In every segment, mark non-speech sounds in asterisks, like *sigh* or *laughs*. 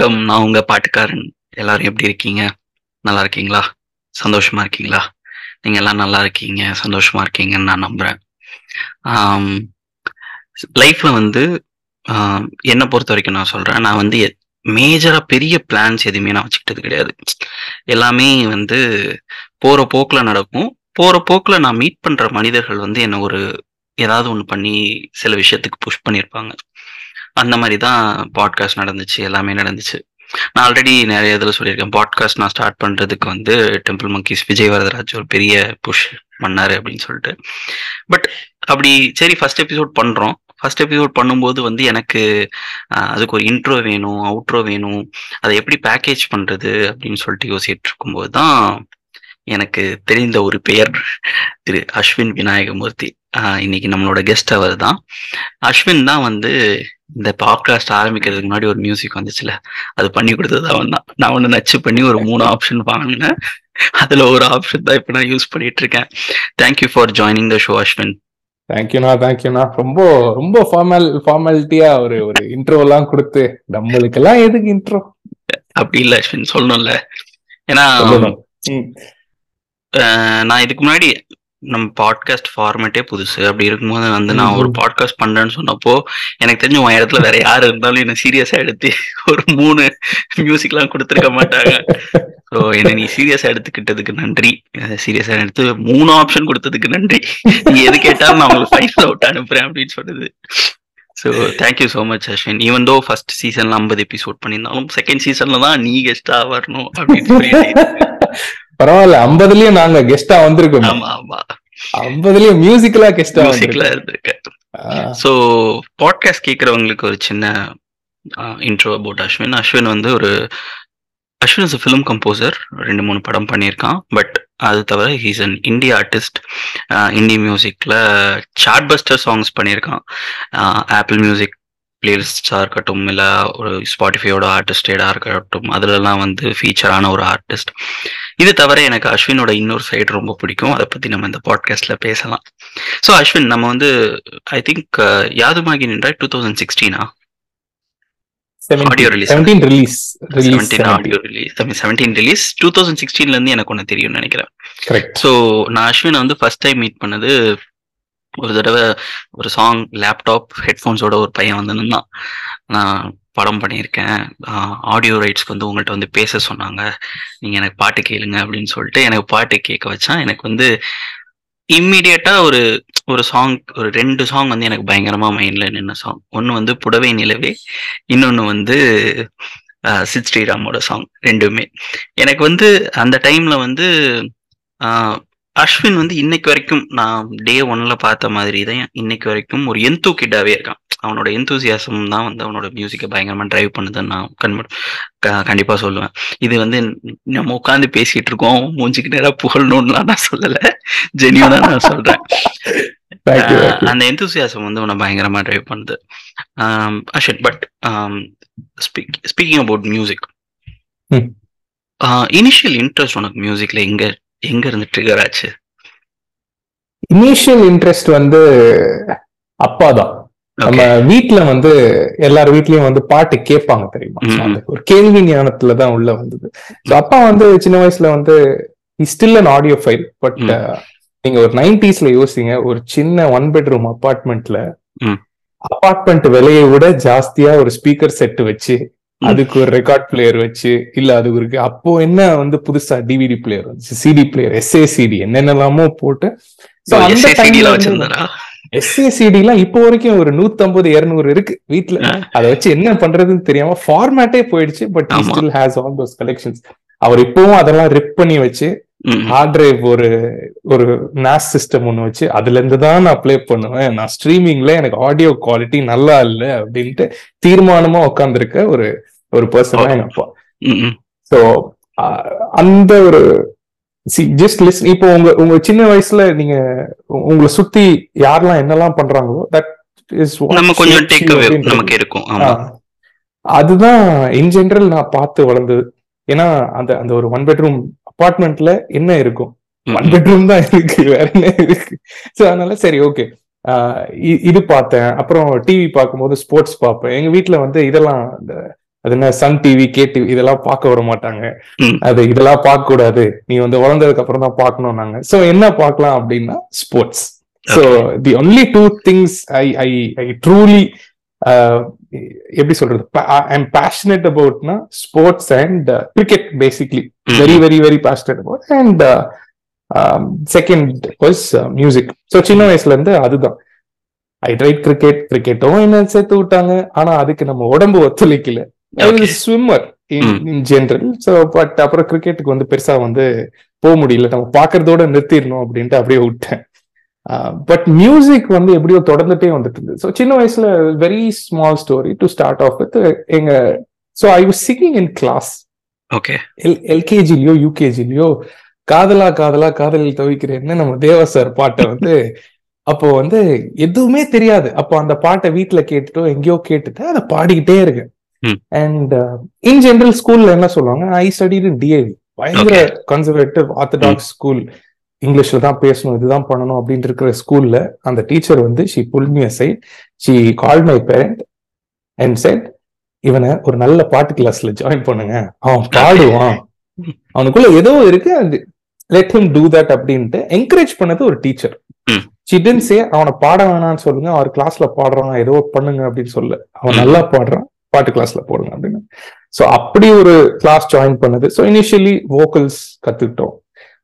வணக்கம். நான் உங்க பாட்டுக்காரன். எல்லாரும் எப்படி இருக்கீங்க? நல்லா இருக்கீங்களா? சந்தோஷமா இருக்கீங்களா? நீங்க எல்லாம் நல்லா இருக்கீங்க? சந்தோஷமா இருக்கீங்கன்னு நான் நம்புறேன். லைஃப்ல வந்து என்னை பொறுத்த வரைக்கும் நான் சொல்றேன். நான் வந்து மேஜரா பெரிய பிளான்ஸ் எதுவுமே நான் வச்சுக்கிட்டது கிடையாது. எல்லாமே வந்து போற போக்குல நடக்கும். போற போக்குல நான் மீட் பண்ற மனிதர்கள் வந்து என்ன ஒரு ஏதாவது ஒன்று பண்ணி சில விஷயத்துக்கு புஷ் பண்ணியிருப்பாங்க. அந்த மாதிரி தான் பாட்காஸ்ட் நடந்துச்சு எல்லாமே நடந்துச்சு. நான் ஆல்ரெடி நிறைய இதில் சொல்லியிருக்கேன். பாட்காஸ்ட் நான் ஸ்டார்ட் பண்ணுறதுக்கு வந்து டெம்பிள் மங்கீஸ் விஜய் வரதராஜ் ஒரு பெரிய புஷ் பண்ணாரு அப்படின்னு சொல்லிட்டு. பட் அப்படி சரி ஃபர்ஸ்ட் எபிசோட் பண்ணுறோம் ஃபர்ஸ்ட் எபிசோட் பண்ணும்போது வந்து எனக்கு அதுக்கு ஒரு இன்ட்ரோ வேணும் அவுட்ரோ வேணும். அதை எப்படி பேக்கேஜ் பண்ணுறது அப்படின்னு சொல்லிட்டு யோசிச்சுட்டு இருக்கும்போது தான் எனக்கு தெரிந்த ஒரு பெயர் திரு அஸ்வின் விநாயகமூர்த்தி. இன்னைக்கு நம்மளோட கெஸ்ட் அவர் தான். அஸ்வின் தான் வந்து இந்த பாட்காஸ்ட் ஆரம்பிக்கிறதுக்கு முன்னாடி ஒரு மியூசிக் வந்துச்சுல. அது பண்ணி கொடுத்தது அவன் தான். நான் ஒன்று நச்சு பண்ணி ஒரு மூணு ஆப்ஷன் வாங்கினேன். அதுல ஒரு ஆப்ஷன் தான் இப்போ நான் யூஸ் பண்ணிட்டு இருக்கேன். Thank you for joining the show Ashwin. தேங்க்யூண்ணா தேங்க்யூண்ணா ரொம்ப ரொம்ப ஃபார்மல் ஃபார்மாலிட்டியா ஒரு ஒரு இன்ட்ரோ எல்லாம் கொடுத்து நம்மளுக்கெல்லாம் எதுக்கு இன்ட்ரோ அப்படி இல்லை அஸ்வின். சொல்லணும்ல. ஏன்னா நான் இதுக்கு முன்னாடி நம்ம பாட்காஸ்ட் ஃபார்மேட்டே புதுசு. அப்படி இருக்கும்போது வந்து நான் ஒரு. பாட்காஸ்ட் பண்றேன்னு சொன்னப்போ எனக்கு தெரிஞ்ச உன் இடத்துல வேற யாரு இருந்தாலும் என்ன சீரியஸா எடுத்து ஒரு மூணு மியூசிக்லாம் கொடுத்துருக்க மாட்டாங்க. ஸோ என்ன நீ சீரியஸா எடுத்துக்கிட்டதுக்கு நன்றி. சீரியஸா எடுத்து மூணு ஆப்ஷன் கொடுத்ததுக்கு நன்றி. நீ எது கேட்டாலும் நான் உங்களுக்கு ஃபைவ் அவுட் அனுப்புறேன் அப்படின்னு சொன்னது so thank you so much Ashwin even though first சீசன்ல ஐம்பது எபிசோட் பண்ணியிருந்தாலும் செகண்ட் சீசன்ல தான் நீ கெஸ்டா வரணும் அப்படின்னு சொல்லி பரவாயில்ல ஐம்பதுலயும் நாங்க கெஸ்டா வந்திருக்கோம். ஆமா ஆமா. ஐம்பதுலயும் மியூசிக்கலா கெஸ்டா இருந்திருக்கேன். ஆ, ஸோ பாட்காஸ்ட் கேட்குறவங்களுக்கு ஒரு சின்ன இன்ட்ரோ அபவுட் அஸ்வின். அஸ்வின் வந்து ஒரு அஸ்வின் இஸ் ஃபிலிம் கம்போசர் ரெண்டு மூணு படம் பண்ணியிருக்கான். பட் அது தவிர he's an Indian artist Hindi மியூசிக்கில் சார்ட் பஸ்டர் சாங்ஸ் பண்ணியிருக்கான். ஆப்பிள் மியூசிக் பிளேலிஸ்டாக இருக்கட்டும் இல்லை ஒரு ஸ்பாட்டிஃபையோட ஆர்டிஸ்டேடாக இருக்கட்டும் அதுலலாம் வந்து ஃபீச்சரான ஒரு ஆர்டிஸ்ட் இது தவிர எனக்கு அஸ்வினோட இன்னொரு சைடு ரொம்ப பிடிக்கும். அதை பற்றி நம்ம இந்த பாட்காஸ்ட்ல பேசலாம். ஸோ அஸ்வின் நம்ம வந்து ஐ திங்க் யாதுமாகி நின்றா டூ தௌசண்ட் சிக்ஸ்டீனா 17 audio release. 17 release release seventeen audio release seventeen release two thousand சிக்ஸ்டீன்ல இருந்து எனக்கு ஒன்று தெரியும்னு நினைக்கிறேன். ஸோ நான் அஸ்வினை வந்து ஃபர்ஸ்ட் டைம் மீட் பண்ணது ஒரு தடவை ஒரு சாங் லேப்டாப் ஹெட்ஃபோன்ஸோட ஒரு பையன் வந்து நின்னான் நான் படம் பண்ணியிருக்கேன். ஆடியோ ரைட்ஸ்க்கு வந்து உங்கள்கிட்ட வந்து பேச சொன்னாங்க. நீங்கள் எனக்கு பாட்டு கேளுங்க அப்படின்னு சொல்லிட்டு எனக்கு பாட்டு கேட்க வச்சான். எனக்கு வந்து இம்மிடியட்டா ஒரு ஒரு சாங் ஒரு ரெண்டு சாங் வந்து எனக்கு பயங்கரமா மைண்ட்ல நின்ன சாங் ஒன்று வந்து புடவை நிலவே இன்னொன்னு வந்து சித் ஸ்ரீராமோட சாங் ரெண்டுமே. எனக்கு வந்து அந்த டைம்ல வந்து அஸ்வின் வந்து இன்னைக்கு வரைக்கும் நான் டே ஒன்ல பார்த்த மாதிரி தான் இன்னைக்கு வரைக்கும் ஒரு எந்தூ கிட்டாவே இருக்கான். அவனோட எந்தூசியாசம் தான் வந்து அவனோட மியூசிக்கை பயங்கரமா டிரைவ் பண்ணுதுன்னு நான் கண்ம க- கண்டிப்பா சொல்லுவேன். இது வந்து நம்ம உட்காந்து பேசிட்டு இருக்கோம். மூஞ்சிக்கு நேரா புகழணும்லாம் நான் சொல்லல. ஜெனியூனா நான் சொல்றேன். அந்த எந்தூசியாசம் வந்து உன்னை பயங்கரமா டிரைவ் பண்ணுது. அஷட் but speak speaking about music. Initial interest உனக்கு மியூசிக்ல எங்க எங்க இருந்து ட்ரிகர் ஆச்சு இனிஷியல் இன்ட்ரெஸ்ட் வந்து அப்பா தான் நம்ம. வீட்ல வந்து எல்லார் வீட்லயும் வந்து பாட்டு கேட்பாங்க தெரியுமா ஒரு கேள்வி ஞானத்துல தான் உள்ள வந்தது அப்பா வந்து சின்ன வயசுல வந்து still an audio file but. நீங்க ஒரு நைன்டிஸ்ல யோசிங்க ஒரு சின்ன ஒன் பெட்ரூம் அபார்ட்மெண்ட்ல. அபார்ட்மெண்ட் விலையை விட ஜாஸ்தியா ஒரு ஸ்பீக்கர் செட் வச்சு. அதுக்கு ஒரு ரெக்கார்ட் பிளேயர் வச்சு இல்ல அது இருக்கு அப்போ என்ன வந்து புதுசா டிவிடி பிளேயர் வந்துச்சு? சிடி பிளேயர் எஸ்ஏசிடி என்னென்னலாமோ போட்டு. அந்த எஸ்ஏசிடி எல்லாம் இப்போ வரைக்கும் ஒரு 150 இருநூறு இருக்கு வீட்ல. ஆ. அதை வச்சு என்ன பண்றதுன்னு தெரியாம ஃபார்மேட்டே போயிடுச்சு but. Still has all those collections அவர் இப்பவும் அதெல்லாம் ரிப் பண்ணி வச்சு ஹார்ட் டிரைவ் ஒரு ஒரு நாஸ் சிஸ்டம் ஒன்னு வச்சு அதுல இருந்து தான் நான் ப்ளே பண்ணுவேன். நான் ஸ்ட்ரீமிங்ல எனக்கு ஆடியோ குவாலிட்டி நல்லா இல்ல அப்படின்ட்டு தீர்மானமா உட்கார்ந்திருக்க ஒரு ஒரு பர்சன் எங்க அப்பா. ஸோ அந்த ஒரு ஜஸ்ட் லிஸ்ட் இப்போ உங்க உங்க சின்ன வயசுல நீங்க உங்களை சுத்தி யாரெல்லாம் என்னெல்லாம் பண்றாங்களோ தட் இஸ் நம்ம கொஞ்சம் டேக் நமக்கு இருக்கும் அதுதான் இன் ஜெனரல் நான் பார்த்து வளர்ந்தது. ஏன்னா அந்த அந்த ஒரு ஒன் பெட்ரூம் அபார்ட்மெண்ட்ல என்ன இருக்கும்? ஒன் பெட்ரூம் தான் இருக்கு வேற என்ன இருக்கு? ஸோ அதனால சரி ஓகே இது பார்த்தேன். அப்புறம் டிவி பார்க்கும்போது ஸ்போர்ட்ஸ் பார்ப்பேன். எங்க வீட்ல வந்து இதெல்லாம் இந்த அது என்ன சன் டிவி கே டிவி இதெல்லாம் பார்க்க விட மாட்டாங்க. அது இதெல்லாம் பார்க்க கூடாது நீ வந்து வளர்ந்ததுக்கு அப்புறம் தான் பார்க்கணும் நாங்க. சோ என்ன பார்க்கலாம் அப்படின்னா sports so the only two things I I I truly எப்படி சொல்றது? I am passionate அபவுட்னா sports and cricket basically very very very passionate about and second was music so சின்ன வயசுல இருந்து அதுதான். ஐ ட்ரைட் கிரிக்கெட் கிரிக்கெட்டும் என்ன சேர்த்து விட்டாங்க. ஆனா அதுக்கு நம்ம உடம்பு ஒத்துழைக்கல. Okay. Swimmer. In general so but அப்புறம் கிரிக்கெட்டுக்கு வந்து பெருசா வந்து போக முடியல. நம்ம பாக்குறதோட நிறுத்திடணும் அப்படின்ட்டு அப்படியே விட்டேன். பட் மியூசிக் வந்து எப்படியோ தொடர்ந்துட்டே வந்துட்டு இருந்தது. ஸோ சின்ன வயசுல very small story to start off with எங்க so I was singing in class okay L எல்கேஜிலயோ யூகேஜிலயோ காதலா காதலா காதலில் தவிக்கிறேன்னு நம்ம தேவா சார் பாட்டை வந்து *laughs* அப்போ வந்து எதுவுமே தெரியாது. அப்போ அந்த பாட்டை வீட்ல கேட்டுட்டோ எங்கேயோ கேட்டுட்டு அதை பாடிக்கிட்டே இருக்கேன். அண்ட் இன் ஜெனரல் ஸ்கூல்ல என்ன சொல்லுவாங்க? ஐ ஸ்டடி இன் டிஏவி பயங்கர. கன்சர்வேட்டிவ் ஆர்த்தடாக்ஸ் ஸ்கூல் இங்கிலீஷ்ல தான் பேசணும் இதுதான் பண்ணணும் அப்படின்னு இருக்கிற ஸ்கூல்ல அந்த டீச்சர் வந்து she pull me side she call my parent and said இவனை ஒரு நல்ல பாட்டு கிளாஸ்ல ஜாயின் பண்ணுங்க. அவன் பாடுவான். அவனுக்குள்ள ஏதோ இருக்கு அது லெட் ஹிம் டூ தட் அப்படின்ட்டு என்கரேஜ் பண்ணது ஒரு டீச்சர். சிடன் சே அவனை பாட வேணாம்னு சொல்லுங்க. அவர் கிளாஸ்ல பாடுறான். ஏதோ பண்ணுங்க அப்படின்னு சொல்ல அவன். நல்லா பாடுறான். பாட்டு கிளாஸ்ல போடுங்க அப்படின்னு. சோ அப்படி ஒரு கிளாஸ் ஜாயின் பண்ணது. ஸோ இனிஷியலி வோக்கல்ஸ் கத்துக்கிட்டோம்.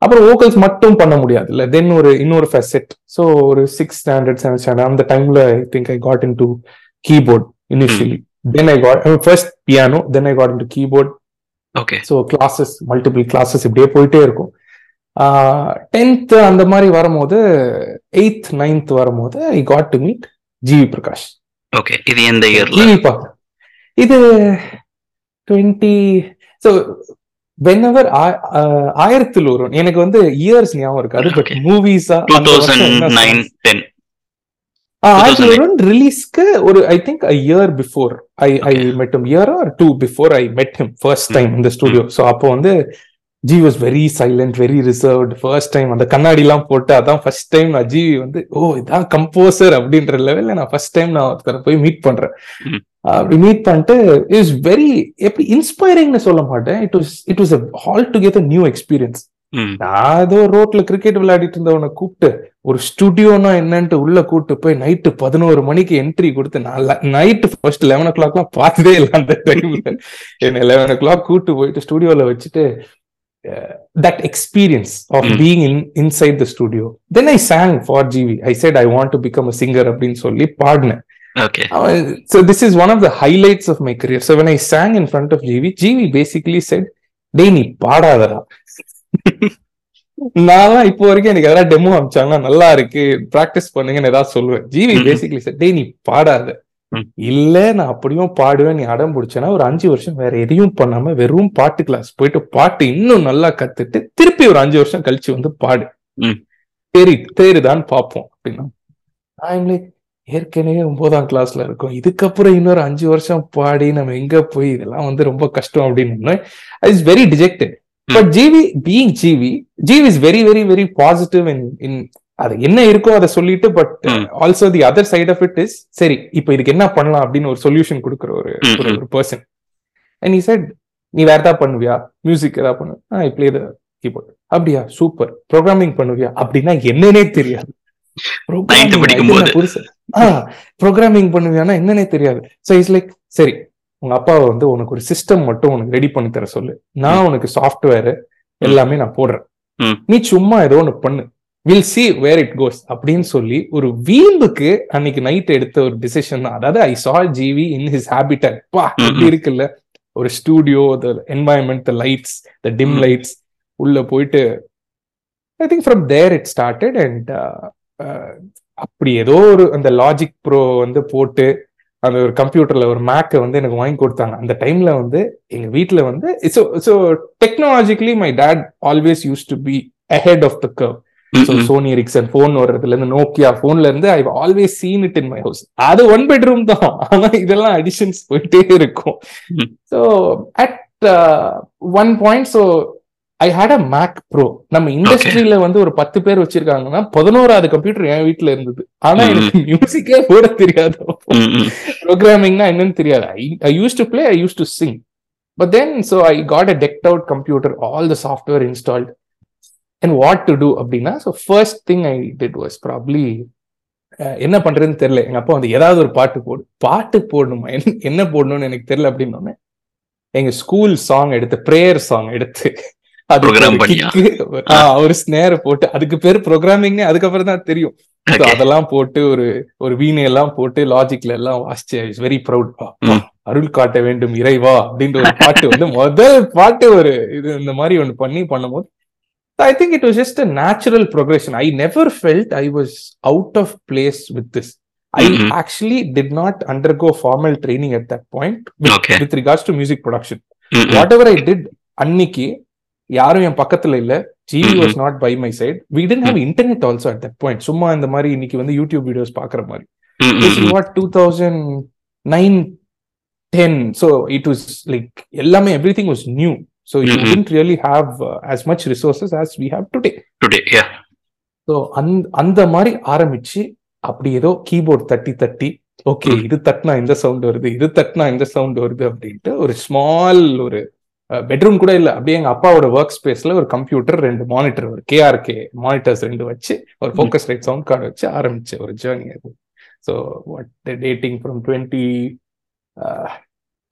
அப்புறம் வோக்கல்ஸ் மட்டும் பண்ண முடியாது இல்ல தென் ஒரு இன்னொரு ஃபெசெட் ஸோ ஒரு சிக்ஸ் ஸ்டாண்டர்ட் செவன்த் ஸ்டாண்டர்ட் அந்த டைம்ல I think I got into keyboard initially then I got first piano then I got into keyboard okay so classes multiple classes இப்படியே போயிட்டே இருக்கும். டென்த் அந்த மாதிரி வரும்போது எயித் நைன்த் வரும்போது I got to meet GV Prakash okay இது எந்த இயர்ல ஜிவி பார்க்க இது டுவெண்ட்டி ஸோ வென்எவர் ஆயிரத்தில் ஒரு எனக்கு வந்து இயர்ஸ் ஞாபகம் இருக்காது பட். மூவிஸா ரிலீஸ்க்கு ஒரு I think a year before I I Okay. Met him year or two before I met him first time இந்த ஸ்டுடியோ ஸோ அப்போ வந்து G was very silent very reserved first time அந்த கண்ணாடி எல்லாம் போட்டு அதான் ஃபர்ஸ்ட் டைம் நான் GV வந்து ஓ இதான் கம்போசர் அப்படின்ற லெவல்ல நான் ஃபர்ஸ்ட் டைம் நான் ஒருத்தரை போய் மீட் பண்றேன். ம். அப்படி மீட் பண்ணிட்டு இஸ் வெரி எப்படி இன்ஸ்பைரிங்னு சொல்ல மாட்டேன். It was it was all together new experience நான் ஏதோ ரோட்ல கிரிக்கெட் விளையாடிட்டு இருந்தவனை கூப்பிட்டு ஒரு ஸ்டுடியோனா என்னன்ட்டு உள்ள கூப்பிட்டு போய் நைட்டு பதினோரு மணிக்கு என்ட்ரி கொடுத்து நான் நைட்டு ஃபர்ஸ்ட் லெவன் ஓ கிளாக்லாம் பார்த்ததே இல்லை அந்த டைம்ல என்ன லெவன் ஓ கிளாக் கூப்பிட்டு போயிட்டு ஸ்டுடியோல வச்சுட்டு that experience of. Being in inside the studio then I sang for GV I said I want to become a singer அப்படின்னு சொல்லி பாடினேன். Okay so this is one of the highlights of my career. So when i sang in front of gv gv basically said டேய் நீ பாடாதடா. *laughs* நான் இப்போ வரைக்கும் எனக்கு எதாவது டெமோ அமிச்சாங்கன்னா நல்லா இருக்கு. பிராக்டிஸ் பண்ணுங்கன்னு ஏதாவது சொல்லுவேன். ஜிவி. பேசிக்கலி சார் டேய் நீ பாடாத. இல்ல நான் அப்படியும் பாடுவேன் நீ அடம் பிடிச்சேன்னா ஒரு அஞ்சு வருஷம் வேற எதையும் பண்ணாம வெறும் பாட்டு கிளாஸ் போயிட்டு பாட்டு இன்னும் நல்லா கத்துட்டு திருப்பி ஒரு அஞ்சு வருஷம் கழிச்சு வந்து பாடு. தேறி தேறுதான்னு பார்ப்போம் அப்படின்னா. ஏற்கனவே ஒன்பதாம் கிளாஸ்ல இருக்கோம். இதுக்கப்புறம் இன்னொரு அஞ்சு வருஷம் பாடி நம்ம எங்க போய் இதெல்லாம் வந்து ரொம்ப கஷ்டம் அப்படின்னு is very dejected but GV being GV GV is very very very positive in in அது என்ன இருக்கோ அதை சொல்லிட்டு but. Also the other side of it is சரி இப்போ இதுக்கு என்ன பண்ணலாம் அப்படின்னு ஒரு சொல்யூஷன் கொடுக்குற ஒரு ஒரு- பர்சன் அண்ட் he said நீ வேற ஏதாவது பண்ணுவியா? மியூசிக் ஏதாவது பண்ணு. Play the keyboard. அப்படியா? சூப்பர். ப்ரோக்ராமிங் பண்ணுவியா? அப்படின்னா என்னன்னே தெரியாது. படிக்கும்போது. ப்ரோக்ராமிங் பண்ணுவியானா என்னன்னே தெரியாது. ஸோ இஸ் லைக் சரி உங்க அப்பாவை வந்து உனக்கு ஒரு சிஸ்டம் மட்டும் உனக்கு ரெடி பண்ணி தர சொல்லு. நான் உனக்கு சாஃப்ட்வேர் எல்லாமே நான் போடுறேன். நீ சும்மா ஏதோ ஒன்று பண்ணு. Will see where it goes அப்படின்னு சொல்லி ஒரு வீம்புக்கு அன்னைக்கு நைட் எடுத்த ஒரு டிசிஷன் தான். அதாவது ஐ சா ஜிவி இன் ஹிஸ் ஹேபிட்டட் பா ம். இருக்குல்ல? ஒரு studio the environment the lights the dim. Lights உள்ள போயிட்டு I think from there it started and அப்படி ஏதோ ஒரு அந்த லாஜிக் ப்ரோ வந்து போட்டு அந்த ஒரு கம்ப்யூட்டர்ல ஒரு மேக்கை வந்து எனக்கு வாங்கி கொடுத்தாங்க. அந்த டைம்ல வந்து எங்க வீட்ல வந்து so so technologically my dad always use to be ahead of the curve so Sony Ericsson phone வர்றதுல இருந்து நோக்கியா போன்ல இருந்து I always seen it in my house அது ஒன் பெட்ரூம் தான். ஆனா இதெல்லாம் அடிஷன்ஸ் போயிட்டே இருக்கும். So at one point so I had a Mac Pro நம்ம இண்டஸ்ட்ரியில வந்து ஒரு பத்து பேர் வச்சிருக்காங்கன்னா பதினோராவது கம்ப்யூட்டர் என் வீட்டுல இருந்தது. ஆனா. எனக்கு மியூசிக்கே போட தெரியாது. ப்ரோக்ராமிங்னா என்னன்னு தெரியாது. I use to play I use to sing but then so I got a decked out computer all the software installed and what to do அப்படின்னா so first thing I did was probably என்ன பண்றதுன்னு தெரியல. எங்க அப்பா வந்து ஏதாவது ஒரு பாட்டு போடு. பாட்டு போடணுமா? என்ன- போடணும்னு எனக்கு தெரியல அப்படின்னு எங்க ஸ்கூல் சாங் எடுத்து ப்ரேயர் சாங் எடுத்து ஒரு ஸ்னேர் *laughs* போட்டு அதுக்கு பேர் ப்ரோக்ராமிங் அதுக்கப்புறம் தான் தெரியும். அதெல்லாம் போட்டு ஒரு ஒரு வீணை எல்லாம் போட்டு லாஜிக்ல எல்லாம் வாசிச்சு இஸ் வெரி ப்ரௌட். அருள் காட்ட வேண்டும் இறைவா அப்படின்ற ஒரு பாட்டு வந்து முதல் பாட்டு ஒரு இது இந்த மாதிரி ஒன்று பண்ணி பண்ணும்போது I think it was just a natural progression I never felt I was out of place with this I. Actually did not undergo formal training at that point. With regards to music production. Whatever I did அன்னைக்கு யாரும் என் பக்கத்துல இல்ல Mhm. Was not by my side we tend have internet also at that point சும்மா இந்த மாதிரி இன்னைக்கு வந்து யூடியூப் வீடியோஸ் பாக்குற மாதிரி is ம். what 2009 10 so it was like எல்லாமே everything was new so you Mhm. didn't really have uh, as much resources as we have today Today, yeah. so அந்த அந்த மாதிரி ஆரம்பிச்சு அப்படி ஏதோ கீபோர்ட் தட்டி தட்டி ஓகே. இது தட்டினா இந்த சவுண்ட் வருது இது தட்டினா இந்த சவுண்ட் வருது அப்படின்ட்டு ஒரு ஸ்மால் ஒரு பெட்ரூம் கூட இல்ல அப்படியே எங்க அப்பாவோட ஒர்க் ஸ்பேஸ்ல ஒரு கம்ப்யூட்டர் ரெண்டு மானிட்டர் ஒரு கேஆர்கே மானிட்டர்ஸ் ரெண்டு வச்சு ஒரு ஃபோக்கஸ் ரைட் சவுண்ட் கார்டு வச்சு ஆரம்பிச்ச ஒரு ஜேர்னி அது so what dating from twenty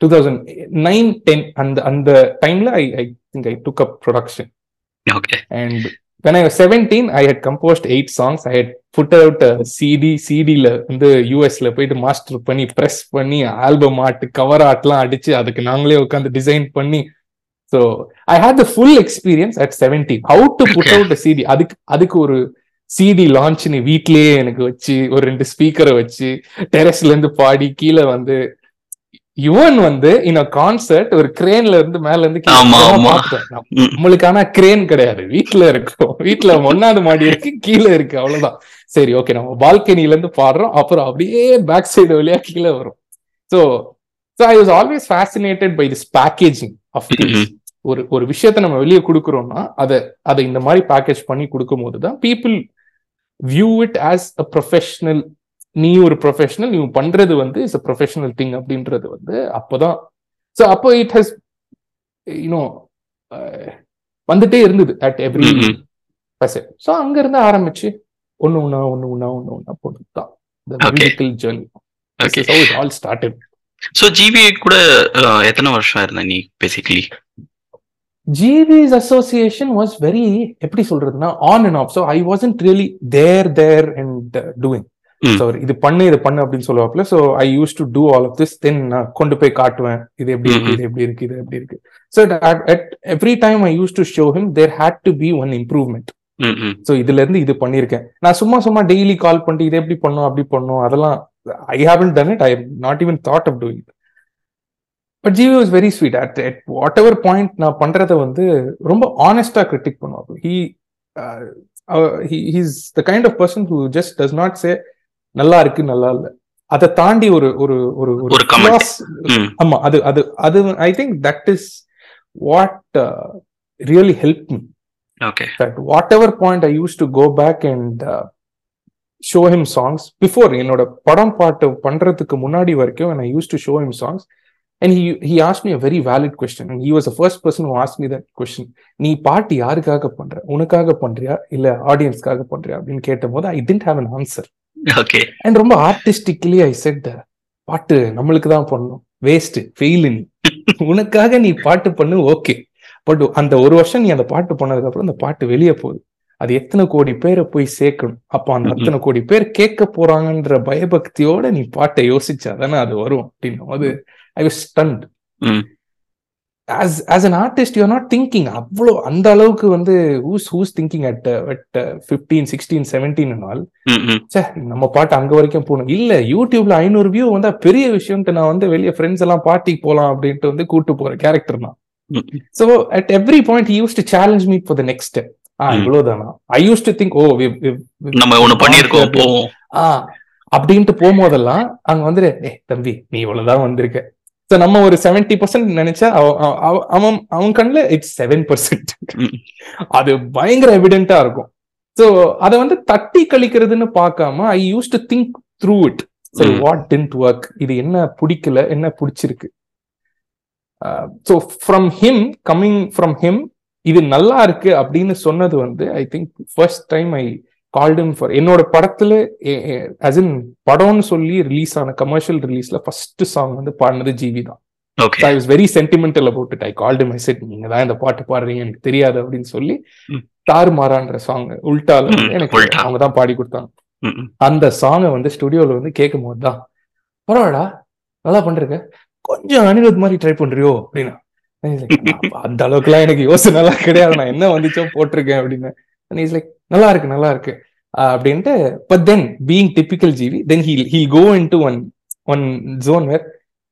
two thousand nine ten அந்த அந்த டைம்ல I I think I took up production. And when I was 17, I had composed eight songs. I had put out a CD, CD ல வந்து யூஎஸ்ல போயிட்டு master பண்ணி press பண்ணி album art cover ஆர்ட்லாம் அடிச்சு அதுக்கு நாங்களே உட்காந்து டிசைன் பண்ணி so I had the full experience at seventeen how to put. Out CD அதுக்கு அதுக்கு ஒரு சிடி லான்ச்னு வீட்லயே எனக்கு வச்சு ஒரு ரெண்டு ஸ்பீக்கரை வச்சு டெரஸ்ல இருந்து பாடி கீழே வந்து யுவன் வந்து இன் கான்சர்ட் ஒரு கிரேன்ல இருந்து மேல இருந்து. நம்மளுக்கு ஆனா கிரேன் கிடையாது. வீட்ல இருக்கும். வீட்ல ஒன்னாவது மாடி இருக்கு கீழே இருக்கு அவ்வளவுதான். சரி ஓகே நம்ம பால்கனில இருந்து பாடுறோம் அப்புறம் அப்படியே பேக் சைடு வழியா கீழே வரும். So so I was always fascinated by this packaging of hmm. ஒரு ஒரு விஷயத்த நம்ம வெளியே கொடுக்குறோம்னா அதை அதை இந்த மாதிரி பேக்கேஜ் பண்ணி கொடுக்கும் போது தான் people view it as a professional நீ ஒரு ப்ரொஃபஷனல் நீ பண்றது வந்து இஸ் அ ப்ரொஃபஷனல் திங் அப்படின்றது வந்து அப்போதான். ஸோ அப்போ இட் ஹஸ் யூனோ வந்துட்டே இருந்தது அட் எவ்ரி. ஃபெசட் ஸோ அங்க இருந்து ஆரம்பிச்சு ஒன்னு ஒண்ணா ஒன்னு ஒண்ணா ஒன்னு ஒண்ணா போட்டு தான் journey. All started So, GVA கூட அஹ், எத்தனை வருஷம் இருந்த நீ basically GV's association was very எப்படி சொல்றதுன்னா on and off so I wasn't really there there and doing. So இது பண்ணு இது பண்ணு அப்படின்னு சொல்லுவாப்ல so I used to do all of this then நான் கொண்டு போய் காட்டுவேன். இது எப்படி இருக்கு. இது எப்படி இருக்கு இது எப்படி இருக்கு. So at every time I used to show him there had to be one improvement. So இதுல இருந்து இது பண்ணியிருக்கேன். நான் சும்மா சும்மா டெய்லி கால் பண்ணிட்டு இது எப்படி பண்ணும் அப்படி பண்ணும் அதெல்லாம் I haven't done it I not even thought of doing but GV was very sweet at at whatever point நான் பண்றத வந்து ரொம்ப ஆனஸ்டா கிரிட்டிக் பண்ணுவாங்க he he's the kind of person who just does not say நல்லா இருக்கு நல்லா இல்ல அதை தாண்டி ஒரு ஒரு ஒரு ஒரு comment. flaws- ம். ஆமா அது அது அது I think that is what really help me Okay. that whatever point I used to go back and show him songs. Before என்னோட படம் பாட்டு பண்றதுக்கு முன்னாடி வரைக்கும் used to show him songs. And he he asked me a very valid question. And he was the first person who asked me that question. நீ பாட்டு யாருக்காக பண்ற? உனக்காக பண்றியா? இல்ல ஆடியன்ஸ்க்காக பண்றியா? அப்படின்னு கேட்டபோது I didn't have an answer Okay. And ரொம்ப ஆர்டிஸ்டிக்கலி ஐ செட் பாட்டு நம்மளுக்கு தான் பண்ணணும். வேஸ்ட் ஃபெயில் நீ. உனக்காக நீ பாட்டு பண்ணு ஓகே பட் அந்த ஒரு வருஷம் நீ அந்த பாட்டு பண்ணதுக்கு அப்புறம் அந்த பாட்டு வெளியே போகுது. அது எத்தனை கோடி பேரை போய் சேர்க்கணும் அப்போ அந்த. அத்தனை கோடி பேர் கேட்க போறாங்கன்ற பயபக்தியோட நீ பாட்டை யோசிச்சா தானே அது வரும் அப்படின்னும் போது I was stunned. As as an artist you're not thinking அவ்வளோ அந்த அளவுக்கு வந்து who's who's thinking at at fifteen sixteen seventeen hmm. ச்சே நம்ம பாட்டு அங்க வரைக்கும் போகணும் இல்ல யூடியூப்ல ஐநூறு வியூ வந்தா பெரிய விஷயம்ட்டு நான் வந்து வெளியே ஃப்ரெண்ட்ஸ் எல்லாம் பார்ட்டிக்கு போலாம் அப்படின்ட்டு வந்து கூட்டு போற கேரக்டர் தான். So at every point used to challenge me for the next step. இவ்வளவுதானா? ஐ யூஸ் டு திங்க் ஓ நம்ம ஒண்ணு பண்ணியிருக்கோம் போவோம். அப்படின்ட்டு போகும்போதெல்லாம் அங்க வந்துட்டு ஏ தம்பி நீ இவ்வளவுதான் வந்திருக்க. ஸோ நம்ம ஒரு செவன்டி பர்சன்ட் நினைச்சா அவ- அவ- அவ- அவன் அவன் கண்ணில் இட்ஸ் செவன் பர்சன்ட். அது பயங்கர எவிடென்ட்டா இருக்கும். ஸோ அதை வந்து தட்டி கழிக்கிறதுன்னு பார்க்காம I used to think through it hmm. What didn't work இது என்ன பிடிக்கல? என்ன பிடிச்சிருக்கு? So from him coming from him இது நல்லா இருக்கு அப்படின்னு சொன்னது வந்து I think first time I called him for என்னோட படத்துல அஸ் இன் படம்னு சொல்லி ரிலீஸ் ஆன கமர்ஷியல் ரிலீஸ்ல ஃபர்ஸ்ட் சாங் வந்து பாடினது ஜிவி தான். I was very sentimental about it I called my set நீங்க தான் இந்த பாட்டு பாடுறீங்க எனக்கு தெரியாது அப்படின்னு சொல்லி ம். தாறுமாறான்ற சாங் உல்டால எனக்கு. அவங்க தான் பாடி கொடுத்தாங்க. அந்த சாங்கை வந்து ஸ்டுடியோல வந்து கேட்கும் போது தான் பரவாடா நல்லா பண்றீங்க. கொஞ்சம் அனிருத் மாதிரி ட்ரை பண்றியோ? அப்படின்னா And he's like, "அப்பா, அந்த அளவுக்குலாம் எனக்கு யோசனை எல்லாம் கிடையாது. நான் என்ன வந்துச்சோ போட்டிருக்கேன் அப்படின்னு. இஸ் லைக் நல்லா இருக்கு நல்லா இருக்கு. அப்படின்ட்டு but then being typical GV then he'll he'll go into one one zone where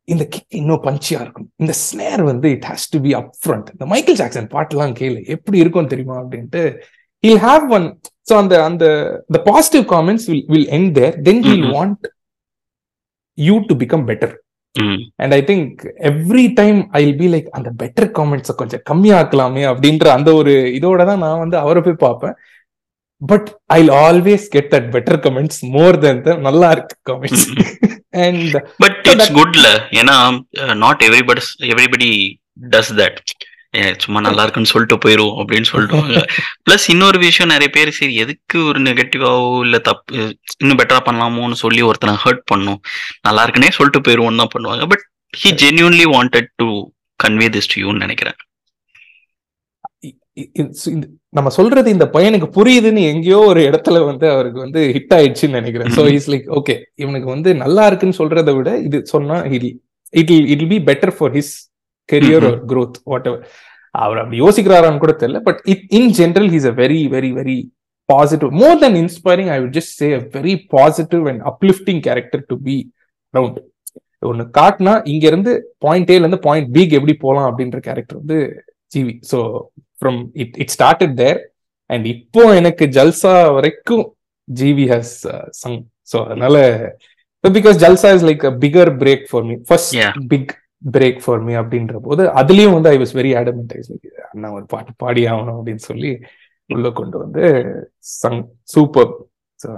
இந்த கிக் இன்னும் பஞ்சியா இருக்கும். இந்த ஸ்னேர் வந்து it has to be up front இந்த மைக்கேல் ஜாக்சன் பாட்டுலாம் கேளு எப்படி இருக்கும் தெரியுமா அப்படின்ட்டு ஹீல் ஹாவ் ஒன் ஸோ அந்த அந்த the positive comments will will end there then he'll. Want you to become better. And I think every time I be like அந்த பெட்டர் காமெண்ட்ஸை கொஞ்சம் கம்மியாக்கலாமே அப்படின்ற அந்த ஒரு இதோட தான் நான் வந்து அவரை போய் பார்ப்பேன். But I always get that better comments more then the நல்லா இருக்கு கமெண்ட்ஸ் அண்ட் பட் இட்ஸ் குட்ல ஏன்னா not everybody everybody does that சும்மா நல்லா இருக்குன்னு சொல்லிட்டு போயிரும் அப்படின்னு சொல்லிடுவாங்க பிளஸ் இன்னொரு விஷயம் நிறைய பேர் சரி எதுக்கு ஒரு நெகட்டிவாவோ இல்ல தப்பு இன்னும் பெட்டரா பண்ணலாமோன்னு சொல்லி ஒருத்தனை ஹர்ட் பண்ணும். நல்லா இருக்குன்னே சொல்லிட்டு போயிருவோம் தான் பண்ணுவாங்க. But he genuinely wanted to convey this to யூன்னு நினைக்கிறேன். நம்ம சொல்றது இந்த பையனுக்கு புரியுதுன்னு எங்கேயோ ஒரு இடத்துல வந்து அவருக்கு வந்து ஹிட் ஆயிடுச்சுன்னு நினைக்கிறேன். ஸோ இஸ் லைக் ஓகே இவனுக்கு வந்து நல்லா இருக்குன்னு சொல்றதை விட இது சொன்னா it it it be better for his career. ஒரு growth வாட் எவர் அவர் அப்படி யோசிக்கிறாரான்னு கூட தெரியல but it in general he's a very very very positive more then inspiring I would just say a very positive and uplifting character to be around ஒன்னு காட்டினா இங்க இருந்து பாயிண்ட் ஏல இருந்து பாயிண்ட் பிக்கு எப்படி போலாம் அப்படின்ற கேரக்டர் வந்து GV so from it it started there and இப்போ எனக்கு ஜல்சா வரைக்கும் ஜிவி ஹஸ் சங் ஸோ அதனால because Jalsa is like a bigger break for me first. Big break for me அப்படின்ற போது அதுலயும் வந்து ஐ வாஸ் வெரி ஆடமெண்டைஸ் அண்ணா ஒரு பாட்டு பாடி ஆகணும் அப்படின்னு சொல்லி உள்ள கொண்டு வந்து sung super so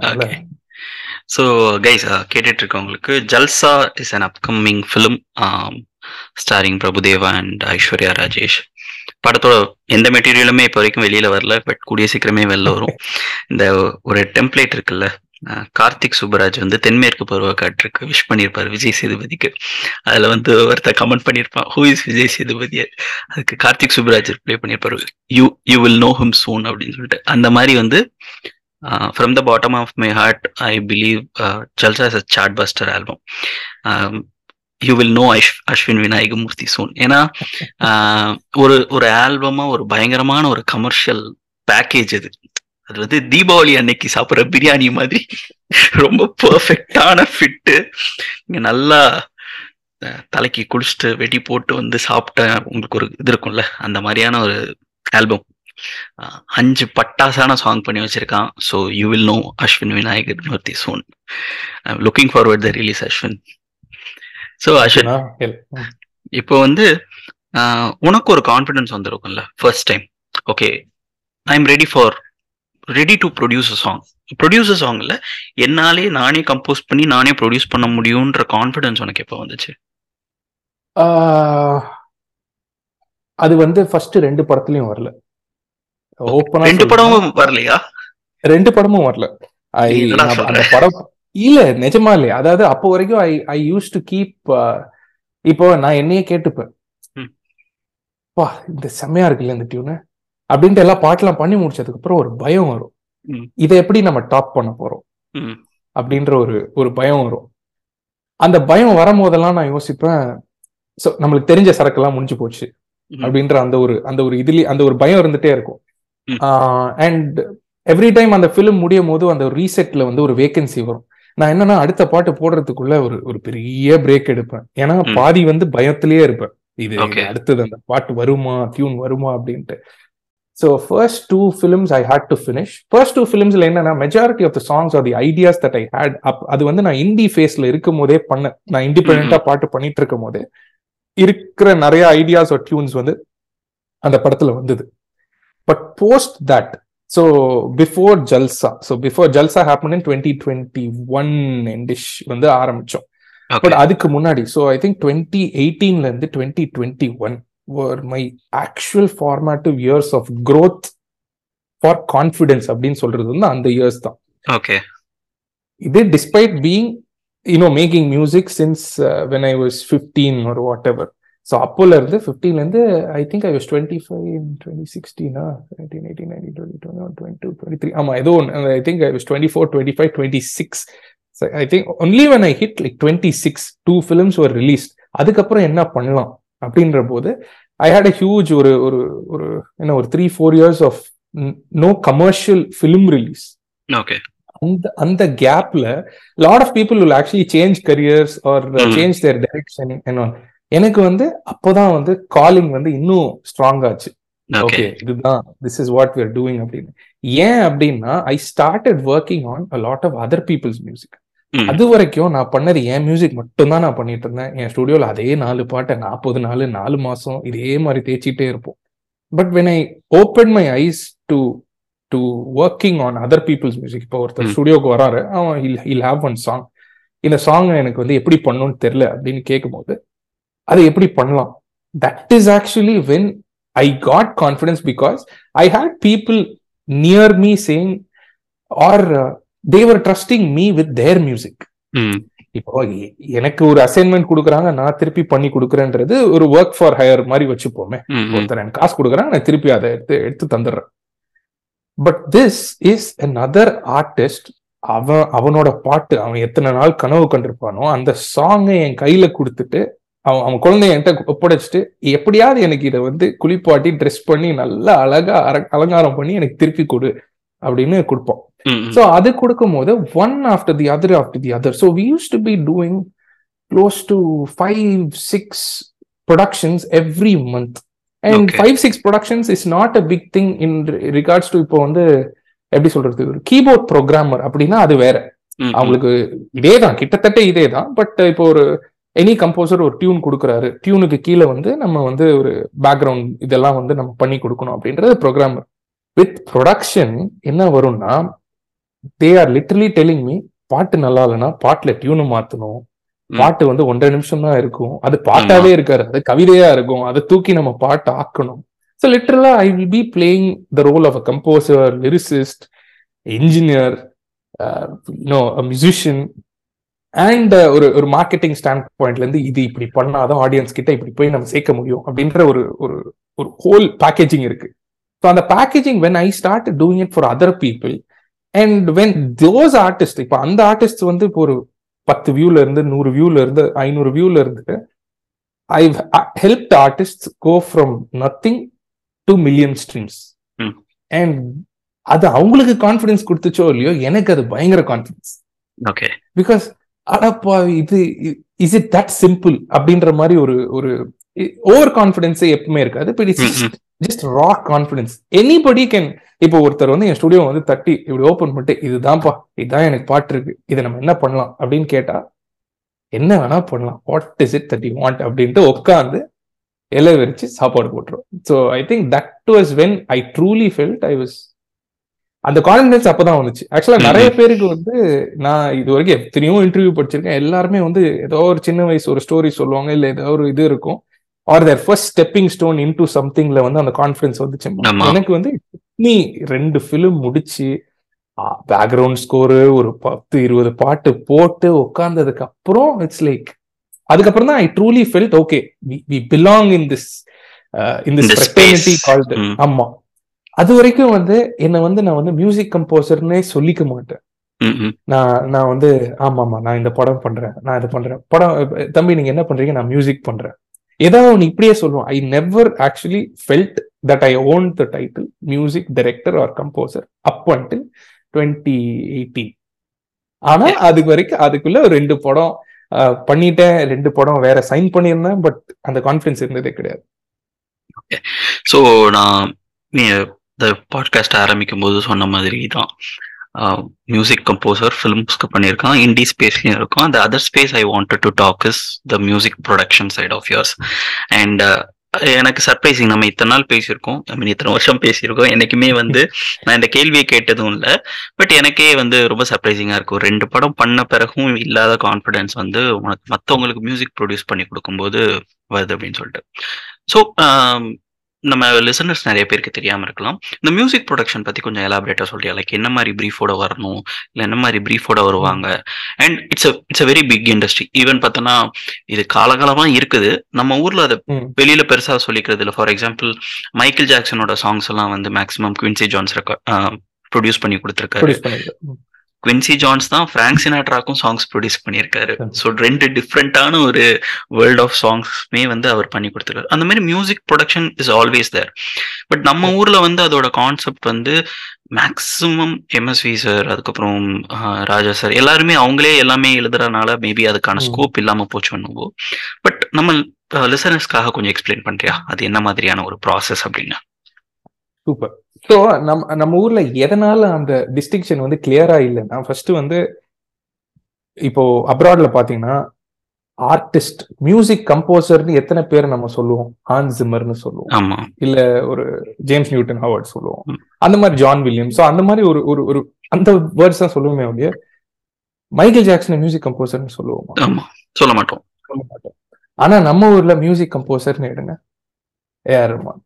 so guys கேட்டுட்டு இருக்கவங்களுக்கு Jalsa is an upcoming film starring Prabhudeva and Aishwarya Rajesh படத்தோட எந்த மெட்டீரியலுமே இப்போ வரைக்கும் வெளியில வரல பட் கூடிய சீக்கிரமே வெளில வரும். இந்த ஒரு டெம்ப்ளேட் இருக்குல்ல கார்த்திக் சுப்பராஜ் வந்து தென்மேற்கு பருவக்காற்றுக்கு விஷ் பண்ணியிருப்பார் விஜய் சேதுபதிக்கு. அதுல வந்து ஒருத்தர் கமெண்ட் பண்ணியிருப்பான் ஹூ இஸ் விஜய் சேதுபதி? அதுக்கு கார்த்திக் சுப்பராஜ் ரிப்ளை பண்ணியிருப்பார். You you will know him soon அப்படின்னு சொல்லிட்டு. அந்த மாதிரி வந்து from the bottom of my heart I believe Jalsa is a chart buster album you will know Ash Ashwin Vinayagamoorthy soon ஏன்னா ஆஹ், ஒரு ஒரு ஆல்பமா ஒரு பயங்கரமான ஒரு கமர்ஷியல் பேக்கேஜ் அது. அது வந்து தீபாவளி அன்னைக்கு சாப்பிட்ற பிரியாணி மாதிரி. ரொம்ப பெர்ஃபெக்டான ஃபிட்டு நீங்க நல்லா தலைக்கு குளிச்சுட்டு வெடி போட்டு வந்து சாப்பிட்ட உங்களுக்கு ஒரு இது இருக்கும்ல அந்த மாதிரியான ஒரு ஆல்பம் அஞ்சு பட்டாசான சாங் பண்ணி வச்சிருக்கான். So you will know Ashwin Vinayagar Moorthy soon looking forward the release Ashwin so Ashwin. இப்போ வந்து உனக்கு ஒரு confidence வந்திருக்கும்ல first time okay I am ready for ready to produce a song produce a song இல்லை என்னாலே நானே compose பண்ணி நானே produce பண்ண முடியுன்ற கான்ஃபிடன்ஸ் உனக்கு எப்போ வந்துச்சு? அது வந்து ஃபர்ஸ்ட் ரெண்டு படத்துலயும் வரல. ஓப்பனா ரெண்டு படமும் வரலையா? ரெண்டு படமும் வரல. ஐ? அந்த படம் இல்ல நிஜமா இல்லையா அதாவது அப்போ வரைக்கும் I I used to keep இப்போ நான் என்னையே கேட்டுப்பேன். பா இந்த செம்மையா இருக்குல்ல இந்த டியூனு அப்படின்ட்டு எல்லா பாட்டெல்லாம் பண்ணி முடிச்சதுக்கு அப்புறம் ஒரு பயம் வரும். இதை எப்படி நம்ம டாப் பண்ண போறோம். அப்படின்ற ஒரு ஒரு பயம் வரும் அந்த பயம் வரும்போதெல்லாம் நான் யோசிப்பேன் ஸோ நம்மளுக்கு தெரிஞ்ச சரக்கெல்லாம் முடிஞ்சு போச்சு. அப்படின்ற அந்த ஒரு அந்த ஒரு இதுலயே அந்த ஒரு பயம் இருந்துட்டே இருக்கும். அண்ட் எவ்ரி டைம் அந்த ஃபிலிம் முடியும் போது அந்த ஒரு ரீசெட்ல வந்து ஒரு வேகன்சி வரும் நான் என்னன்னா அடுத்த பாட்டு போடுறதுக்குள்ள ஒரு ஒரு பெரிய பிரேக் எடுப்பேன் ஏன்னா. பாதி வந்து பயத்திலேயே இருப்பேன் இது. அடுத்தது அந்த பாட்டு வருமா டியூன் வருமா அப்படின்ட்டு so first two films I had to finish first two ஃபிலிம்ஸ்ல என்னன்னா majority of the songs are the ideas that I had up அது வந்து நான் இந்தி ஃபேஸ்ல இருக்கும் போதே பண்ணேன் நான் இண்டிபெண்டா பாட்டு பண்ணிட்டு இருக்கும் போதே இருக்கிற நிறைய ஐடியாஸ் ஒரு டியூன்ஸ் வந்து அந்த படத்துல வந்தது. But post that so before Jalsa so before Jalsa happen in twenty twenty one எண்டிஷ் வந்து ஆரம்பிச்சோம். பட் அதுக்கு முன்னாடி ஸோ ஐ திங்க் டுவெண்ட்டி எயிட்டீன்ல இருந்து twenty twenty one were my actual formative years of growth for confidence அப்படின்னு சொல்றது வந்து அந்த இயர்ஸ் தான். ஓகே இது despite being you know making music since when I was fifteen ஒரு வாட் எவர் ஸோ அப்போல இருந்து ஃபிஃப்டீன்ல இருந்து I think I was twenty five twenty சிக்ஸ்டீனா nineteen eighteen nineteen twenty twenty twenty two twenty three ஆமா ஏதோ ஒன்று I think I was twenty four twenty five twenty six I think only when I hit like twenty six two films ஒரு release அதுக்கப்புறம் என்ன பண்ணலாம்? அப்படின்ற போது ஐ had a huge ஒரு ஒரு ஒரு என்ன ஒரு three four years of no commercial film release okay அந்த அந்த கேப்ல lot of people will actually change careers or. Change their direction எனக்கு வந்து அப்போதான் வந்து காலிங் வந்து இன்னும் ஸ்ட்ராங் ஆச்சு. ஓகே இதுதான் this is what we're doing அப்படின்னு. ஏன் அப்படின்னா I started working on a lot of other people's music. அது வரைக்கும் நான் பண்ணது என் மியூசிக் மட்டும் தான் நான் பண்ணிட்டு இருந்தேன். என் ஸ்டுடியோல அதே நாலு பாட்டை நாற்பது நாலு நாலு மாசம் இதே மாதிரி தேய்ச்சிட்டே இருப்போம். But when I open my eyes to to working on other people's music இப்போ ஒருத்தர். ஸ்டுடியோக்கு வராரு அவன் இல் ஹாவ் ஒன் சாங் இந்த சாங் எனக்கு வந்து எப்படி பண்ணணும்னு தெரியல அப்படின்னு கேட்கும்போது அதை எப்படி பண்ணலாம்? That is actually when I got confidence because I had people near me saying or they're trusting me with their music இப்போ எனக்கு ஒரு அசைன்மெண்ட் கொடுக்குறாங்க நான் திருப்பி பண்ணி கொடுக்குறேன்றது ஒரு ஒர்க் ஃபார் ஹையர் மாதிரி வச்சுப்போமே. ஒருத்தர் எனக்கு காசு கொடுக்குறாங்க நான் திருப்பி அதை எடுத்து எடுத்து தந்துடுறேன். But this is another artist அவன் அவனோட பாட்டு அவன் எத்தனை நாள் கனவு கண்டிருப்பானோ அந்த சாங்கை என் கையில கொடுத்துட்டு அவன் அவன் குழந்தைய என்கிட்ட ஒப்படைச்சிட்டு எப்படியாவது எனக்கு இதை வந்து குளிப்பாட்டி ட்ரெஸ் பண்ணி நல்லா அழகா அலங்காரம் பண்ணி எனக்கு திருப்பி கொடு அப்படின்னு ம். ஸோ அது கொடுக்கும்போது one after the other after the other so we used to be doing close to five six productions every month and. Five six productions is not a big thing in regards to இப்போ வந்து எப்படி சொல்றது ஒரு keyboard programmer அப்படின்னா அது வேற. ம். அவங்களுக்கு இதே தான் கிட்டத்தட்ட இதே தான் பட் இப்போ ஒரு எனி கம்போசர் ஒரு டியூன் கொடுக்குறாரு. டியூனுக்கு கீழே வந்து நம்ம வந்து ஒரு பேக்ரவுண்ட் இதெல்லாம் வந்து நம்ம பண்ணி கொடுக்கணும் அப்படின்றது ப்ரோக்ராமர் வித் ப்ரொடக்ஷன் என்ன வரும்னா they are literally telling me பாட்டு நல்லா இல்லைன்னா பாட்டுல டியூனை மாத்தணும். பாட்டு வந்து ஒன்றரை நிமிஷம் தான் இருக்கும். அது பாட்டாவே இருக்காது. அது கவிதையா இருக்கும். அதை தூக்கி நம்ம பாட்டு ஆக்கணும். So லிட்டரலா I will be playing the role of a composer lyricist engineer no musician and ஒரு ஒரு மார்க்கெட்டிங் ஸ்டாண்ட் பாயிண்ட்ல இருந்து இது இப்படி பண்ணாதான் ஆடியன்ஸ் கிட்ட இப்படி போய் நம்ம சேர்க்க முடியும் அப்படின்ற ஒரு ஒரு ஒரு ஹோல் பேக்கேஜிங் இருக்கு. ஸோ அந்த packaging when I start doing it for other people and when those artist இப்போ அந்த ஆர்டிஸ்ட் வந்து இப்போ ஒரு பத்து வியூல இருந்து நூறு வியூல இருந்து ஐநூறு வியூல இருந்து I help artist go from nothing to million streams. And அது அவங்களுக்கு கான்ஃபிடன்ஸ் கொடுத்துச்சோ இல்லையோ எனக்கு அது பயங்கர கான்ஃபிடன்ஸ் ஓகே பிகாஸ் அடப்பா இது இஸ் இட் தட் சிம்பிள் அப்படின்ற மாதிரி ஒரு ஒரு ஓவர் கான்ஃபிடன்ஸே எப்பவுமே இருக்காது. But it's. Just raw confidence anybody can இப்போ ஒருத்தர் வந்து என் ஸ்டுடியோ வந்து தட்டி இப்படி ஓபன் பண்ணிட்டு இதுதான்ப்பா இதுதான் எனக்கு பாட்டு இருக்கு. இதை நம்ம என்ன பண்ணலாம்? அப்படின்னு கேட்டா என்ன வேணா பண்ணலாம். What is it that you want அப்படின்ட்டு உட்காந்து இலை விரிச்சு சாப்பாடு போட்டுரும். So I think that was when I truly felt I was அந்த கான்ஃபிடன்ஸ் அப்பதான் வந்துச்சு. ஆக்சுவலா ம், நிறைய. பேருக்கு வந்து நான் இது வரைக்கும் எத்தனையோ இன்டர்வியூ படிச்சிருக்கேன். எல்லாருமே வந்து ஏதோ ஒரு சின்ன வயசு ஒரு ஸ்டோரி சொல்லுவாங்க இல்ல ஏதோ ஒரு இது இருக்கும். Or their first stepping stone into சம்திங்ல வந்து அந்த கான்ஃபிடன்ஸ் வந்துச்சு. எனக்கு வந்து நீ ரெண்டு ஃபிலிம் முடிச்சு பேக்ரவுண்ட் ஸ்கோரு ஒரு பத்து இருபது பாட்டு போட்டு உட்கார்ந்ததுக்கு அப்புறம் இட்ஸ் லைக் அதுக்கப்புறம் தான் I truly felt okay we belong in this in In this this fraternity. Called. ஆமா அது வரைக்கும் வந்து என்ன வந்து நான் வந்து மியூசிக் கம்போசர்னே சொல்லிக்க மாட்டேன். நான் நான் வந்து ஆமா ஆமா நான் இந்த படம் பண்றேன் நான் இது பண்றேன் படம் தம்பி நீங்க என்ன பண்றீங்க நான் மியூசிக் பண்றேன் ஏதாவது ஒன்று இப்படியே சொல்லுவோம் I never actually felt that I own the title music director or composer up until twenty eighteen ஆனா அதுக்கு வரைக்கும் அதுக்குள்ள ஒரு ரெண்டு படம் பண்ணிட்டேன் ரெண்டு படம் வேற சைன் பண்ணியிருந்தேன் பட் அந்த கான்ஃபிடன்ஸ் இருந்ததே கிடையாது. ஸோ நான் நீ இந்த பாட்காஸ்ட் ஆரம்பிக்கும் போது சொன்ன மாதிரி தான் மியூசிக் கம்போசர் ஃபிலிம்ஸ்க்கு பண்ணியிருக்கான். இண்டி ஸ்பேஸ்லயும் இருக்கும் அந்த other space I wanted to talk is the music production side of yours and எனக்கு சர்ப்ரைசிங் நம்ம இத்தனை நாள் பேசியிருக்கோம். ஐ மீன் இத்தனை வருஷம் பேசியிருக்கோம். என்னைக்குமே வந்து *laughs* நான் இந்த கேள்வியை கேட்டதும் இல்லை. பட் எனக்கே வந்து ரொம்ப சர்ப்ரைசிங்கா இருக்கும். ரெண்டு படம் பண்ண பிறகும் இல்லாத கான்ஃபிடன்ஸ் வந்து உனக்கு மற்றவங்களுக்கு மியூசிக் ப்ரொடியூஸ் பண்ணி கொடுக்கும்போது வருது அப்படின்னு சொல்லிட்டு. ஸோ நம்ம லிசனர்ஸ் நிறைய பேருக்கு தெரியாம இருக்கலாம். இந்த மியூசிக் ப்ரொடக்ஷன் பத்தி கொஞ்சம் எலாபரேட்டா சொல்லியா லைக் என்ன மாதிரி ப்ரீஃபோட வரணும்? இல்ல என்ன மாதிரி ப்ரீஃபோட வருவாங்க? And it's it's a very big industry even பார்த்தோன்னா இது காலகாலமா இருக்குது. நம்ம ஊர்ல அதை. வெளியில பெருசா சொல்லிக்கிறது இல்லை. ஃபார் எக்ஸாம்பிள் மைக்கேல் ஜாக்சனோட சாங்ஸ் எல்லாம் வந்து மேக்ஸிமம் குவின்சி ஜான்ஸ் ப்ரொடியூஸ் பண்ணி கொடுத்துருக்காரு. குவின்சி ஜான்ஸ் தான் ஃப்ராங்க் சினாட்ராக்கும் சாங்ஸ் ப்ரொடியூஸ் பண்ணியிருக்காரு. ஸோ ரெண்டு டிஃப்ரெண்டான ஒரு வேர்ல்ட் ஆஃப் சாங்ஸ்மே வந்து அவர் பண்ணி கொடுத்துருக்காரு. அந்த மாதிரி music production is always there but நம்ம ஊர்ல வந்து அதோட கான்செப்ட் வந்து மேக்ஸிமம் எம்எஸ்வி சார் அதுக்கப்புறம் ராஜா சார் எல்லாருமே அவங்களே எல்லாமே எழுதுறதுனால மேபி அதுக்கான. ஸ்கோப் இல்லாம போச்சு பண்ணுவோம் பட் நம்ம லிசனர்ஸ்க்காக கொஞ்சம் எக்ஸ்பிளைன் பண்றியா? அது என்ன மாதிரியான ஒரு ப்ராசஸ் அப்படின்னு? சூப்பர் ஸோ நம்ம நம்ம ஊர்ல எதனால அந்த டிஸ்டிங்ஷன் வந்து கிளியரா இல்லைன்னா ஃபர்ஸ்ட் வந்து இப்போ அப்ராட்ல பாத்தீங்கன்னா ஆர்டிஸ்ட் மியூசிக் கம்போசர்னு எத்தனை பேர் நம்ம சொல்லுவோம்? ஹான் ஜிம்மர்னு சொல்லுவோம். இல்ல ஒரு ஜேம்ஸ் நியூட்டன் ஹவர்ட் சொல்லுவோம். அந்த மாதிரி ஜான் வில்லியம் ஸோ அந்த மாதிரி ஒரு ஒரு ஒரு அந்த வேர்ட்ஸ் தான் சொல்லுவோமே ஒழிய மைக்கேல் ஜாக்சன் மியூசிக் கம்போசர்னு சொல்லுவோமா? சொல்ல மாட்டோம். சொல்ல மாட்டோம். ஆனா நம்ம ஊர்ல மியூசிக் கம்போசர்னு எடுங்க. ஏஆர் ரஹ்மான்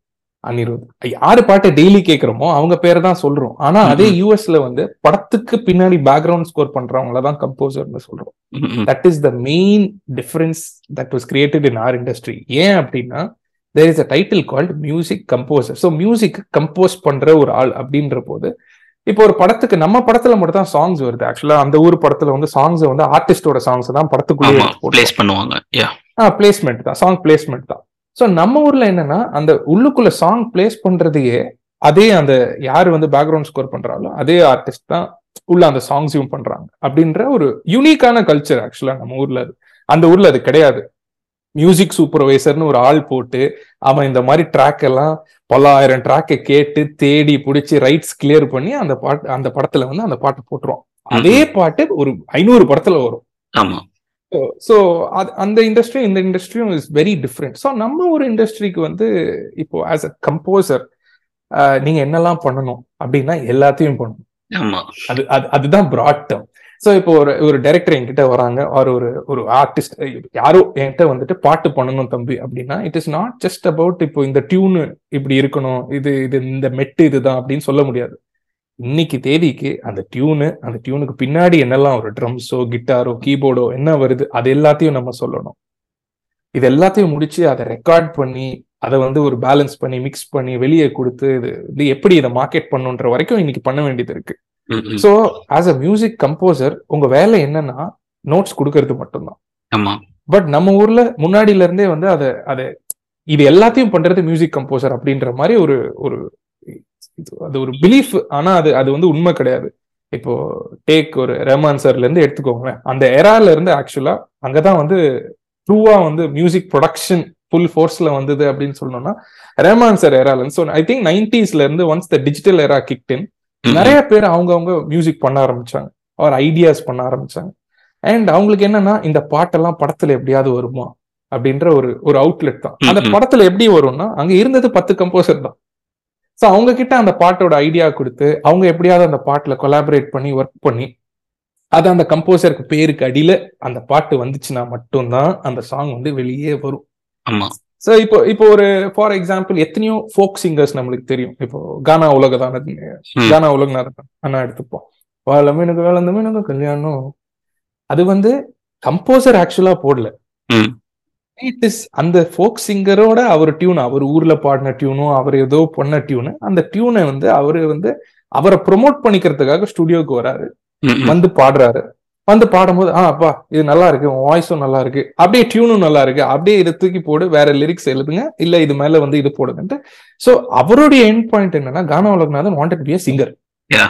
அனிருத். யாரு பாட்டை டெய்லி கேக்குறோமோ அவங்க பேரை தான் சொல்றோம். ஆனா அதே. யூஎஸ்ல வந்து படத்துக்கு பின்னாடி பேக்ரவுண்ட் ஸ்கோர் பண்றவங்கள தான் கம்போசர்னு சொல்றோம். That is the main difference that was created in our industry ஏன் அப்படின்னா there is a title called music composer so music compose பண்ற ஒரு ஆள் அப்படின்ற போது இப்போ ஒரு படத்துக்கு நம்ம படத்துல மட்டும் தான் சாங்ஸ் வருது. ஆக்சுவலா அந்த ஊர் படத்துல வந்து சாங்ஸ் வந்து ஆர்டிஸ்டோட சாங்ஸ் தான் போடுறாங்க. பிளேஸ் பண்ணுவாங்க. பிளேஸ்மெண்ட் தான். சாங் பிளேஸ்மெண்ட் தான். ஸோ நம்ம ஊர்ல என்னன்னா அந்த உள்ளுக்குள்ள சாங் பிளேஸ் பண்றதையே அதே அந்த யார் வந்து பேக்ரவுண்ட் ஸ்கோர் பண்றாங்களோ அதே ஆர்டிஸ்ட் தான் உள்ள அந்த சாங்ஸையும் பண்றாங்க. அப்படின்ற ஒரு யூனிக்கான கல்ச்சர் ஆக்சுவலா நம்ம ஊர்ல அது. அந்த ஊர்ல அது கிடையாது. மியூசிக் சூப்பர்வைசர்னு ஒரு ஆள் போட்டு அவன் இந்த மாதிரி ட்ராக் எல்லாம் பல்லாயிரம் ட்ராக்கை கேட்டு தேடி பிடிச்சி ரைட்ஸ் கிளியர் பண்ணி அந்த பாட்டு அந்த படத்துல வந்து அந்த பாட்டு போட்டுருவான். அதே பாட்டு ஒரு ஐநூறு படத்துல வரும். ஆமா. ஸோ அது அந்த இண்டஸ்ட்ரியும் இந்த இண்டஸ்ட்ரியும் இஸ் வெரி டிஃப்ரெண்ட் ஸோ நம்ம ஒரு இண்டஸ்ட்ரிக்கு வந்து இப்போ ஆஸ் அ கம்போசர் நீங்க என்னெல்லாம் பண்ணணும் அப்படின்னா எல்லாத்தையும் பண்ணணும். ஆமா. அது அது அதுதான் ப்ராட் டேர்ம் ஸோ இப்போ ஒரு ஒரு டைரக்டர் என்கிட்ட வராங்க ஒரு ஒரு ஒரு ஆர்டிஸ்ட் யாரோ என்கிட்ட வந்துட்டு பாட்டு பண்ணணும் தம்பி அப்படின்னா it is not just about இப்போ இந்த டியூனு இப்படி இருக்கணும் இது இது இந்த மெட்டு இதுதான் அப்படின்னு சொல்ல முடியாது. இன்னைக்கு தேதிக்கு அந்த டியூனு அந்த டியூனுக்கு பின்னாடி என்னெல்லாம் ஒரு ட்ரம்ஸோ கிட்டாரோ கீபோர்டோ என்ன வருது அது எல்லாத்தையும் நம்ம சொல்லணும். இது எல்லாத்தையும் முடிச்சு அதை ரெக்கார்ட் பண்ணி அதை வந்து ஒரு பேலன்ஸ் பண்ணி மிக்ஸ் பண்ணி வெளியே கொடுத்து இது இது எப்படி இதை மார்க்கெட் பண்ணுன்ற வரைக்கும் இன்னைக்கு பண்ண வேண்டியது இருக்கு. So as a music composer உங்க வேலை என்னன்னா நோட்ஸ் கொடுக்கறது மட்டும்தான். பட் நம்ம ஊர்ல முன்னாடில இருந்தே வந்து அதை அதை இது எல்லாத்தையும் பண்றது மியூசிக் கம்போசர் அப்படின்ற மாதிரி ஒரு ஒரு அது ஒரு பிலீஃப் ஆனா அது அது வந்து உண்மை கிடையாது. இப்போ டேக் ஒரு ரஹ்மான் சார்ல இருந்து எடுத்துக்கோங்களேன். அந்த எரால இருந்து ஆக்சுவலா அங்கதான் வந்து ட்ரூவா வந்து மியூசிக் ப்ரொடக்ஷன் ஃபுல் ஃபோர்ஸ்ல வந்தது அப்படின்னு சொல்லணும்னா ரஹ்மான் சார் எரால ஸோ ஐ திங்க் நைன்டிஸ்ல இருந்து once the digital era kicked in நிறைய பேர் அவங்கவங்க மியூசிக் பண்ண ஆரம்பிச்சாங்க. அவர் ஐடியாஸ் பண்ண ஆரம்பிச்சாங்க. அண்ட் அவங்களுக்கு என்னன்னா இந்த பாட்டெல்லாம் படத்துல எப்படியாவது வருமா? அப்படின்ற ஒரு ஒரு அவுட்லெட் தான். அந்த. படத்துல எப்படி வரும்னா அங்க இருந்தது பத்து கம்போசர் தான். ஸோ அவங்க கிட்ட அந்த பாட்டோட ஐடியா கொடுத்து அவங்க எப்படியாவது அந்த பாட்டுல கொலாபரேட் பண்ணி ஒர்க் பண்ணி அது அந்த கம்போசருக்கு பேருக்கு அடியில அந்த பாட்டு வந்துச்சுன்னா மட்டும்தான் அந்த சாங் வந்து வெளியே வரும். ஆமா. ஸோ இப்போ இப்போ ஒரு ஃபார் எக்ஸாம்பிள் எத்தனையோ ஃபோக் சிங்கர்ஸ் நம்மளுக்கு தெரியும். இப்போ கானா உலகதான. கானா உலகநாதன். அண்ணா எடுத்துப்போம். வாழ மீனுக்கு வளர்ந்த மீனுக்கு கல்யாணம். அது வந்து கம்போசர் ஆக்சுவலா போடல. இட் இஸ் அந்த ஃபோக் சிங்கரோட அவர் டியூன் அவர் ஊர்ல பாடின டியூனும் அவர் ஏதோ பண்ண டியூனு அந்த டியூனை வந்து அவரு வந்து அவரை ப்ரொமோட் பண்ணிக்கிறதுக்காக ஸ்டுடியோக்கு வராரு. வந்து பாடுறாரு. வந்து பாடும்போது ஆ அப்பா இது நல்லா இருக்கு வாய்ஸும் நல்லா இருக்கு. அப்படியே டியூனும் நல்லா இருக்கு. அப்படியே இதை தூக்கி போடு வேற லிரிக்ஸ் எழுதுங்க இல்ல இது மேல வந்து இது போடுங்கன்ட்டு. சோ அவருடைய எண்ட் பாயிண்ட் என்னன்னா Gana Ulaganathan wanted be a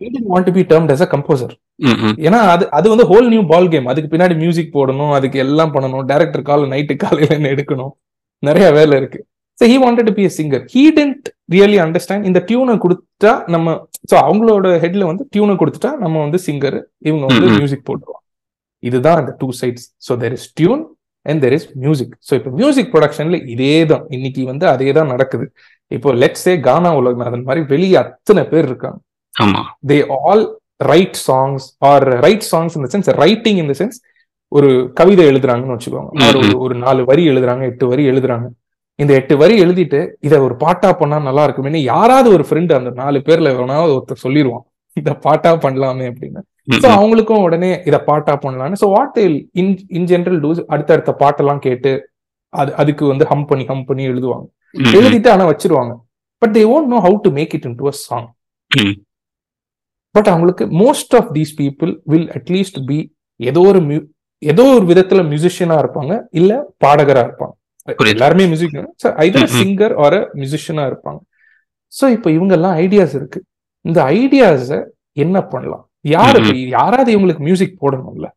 be termed as a composer hmm, hmm. ஏன்னா அது அது வந்து ஹோல் நியூ பால் கேம் அதுக்கு பின்னாடி மியூசிக் போடணும் அதுக்கு எல்லாம் பண்ணணும். டைரக்டர் கால் நைட்டு காலையில எடுக்கணும்? நிறைய வேலை இருக்கு. So he wanted to be a singer he didn't really understand இந்த டியூனை கொடுத்தா நம்ம ஸோ அவங்களோட ஹெட்ல வந்து டியூனை கொடுத்துட்டா நம்ம வந்து சிங்கர் இவங்க வந்து. மியூசிக் போட்டுருவாங்க. இதுதான் அந்த two sides so there is tune and there is music so இப்போ மியூசிக் ப்ரொடக்ஷன்ல இதே தான் இன்னைக்கு வந்து அதே தான் நடக்குது. இப்போ லெட்ஸே கானா உலகநாதன் மாதிரி வெளியே அத்தனை பேர் இருக்காங்க. They all write songs or write songs இந்த சென்ஸ் ரைட்டிங் இந்த சென்ஸ் ஒரு கவிதை எழுதுறாங்கன்னு வச்சுக்கோங்க. ஒரு நாலு வரி எழுதுறாங்க எட்டு வரி எழுதுறாங்க. இந்த எட்டு வரி எழுதிட்டு இதை ஒரு பாட்டா பண்ணா நல்லா இருக்குமே யாராவது ஒரு ஃப்ரெண்டு அந்த நாலு பேர்ல எவனாவது ஒருத்தர் சொல்லிடுவான் இத பாட்டா பண்ணலாமே அப்படின்னு. ஸோ. அவங்களுக்கும் உடனே இத பாட்டா பண்ணலாம்னு so what in in general does அடுத்தடுத்த பாட்டெல்லாம் கேட்டு அது அதுக்கு வந்து ஹம் பண்ணி ஹம் பண்ணி எழுதுவாங்க. எழுதிட்டு ஆனா வச்சிருவாங்க. But they won't know how to make it into a song. But அவங்களுக்கு most of these people will at least be ஏதோ ஒரு ஏதோ ஒரு விதத்துல மியூசிஷியனா இருப்பாங்க இல்ல பாடகரா இருப்பாங்க. எல்லாருமே மியூசிக் ஐதர். சிங்கர் ஆர் மியூசிஷியனா இருப்பாங்க. சோ இப்போ இவங்க எல்லாம் ஐடியாஸ் இருக்கு. இந்த ஐடியாஸ என்ன பண்ணலாம்? யாரு யாராவது இவங்களுக்கு மியூசிக் போடணும்ல?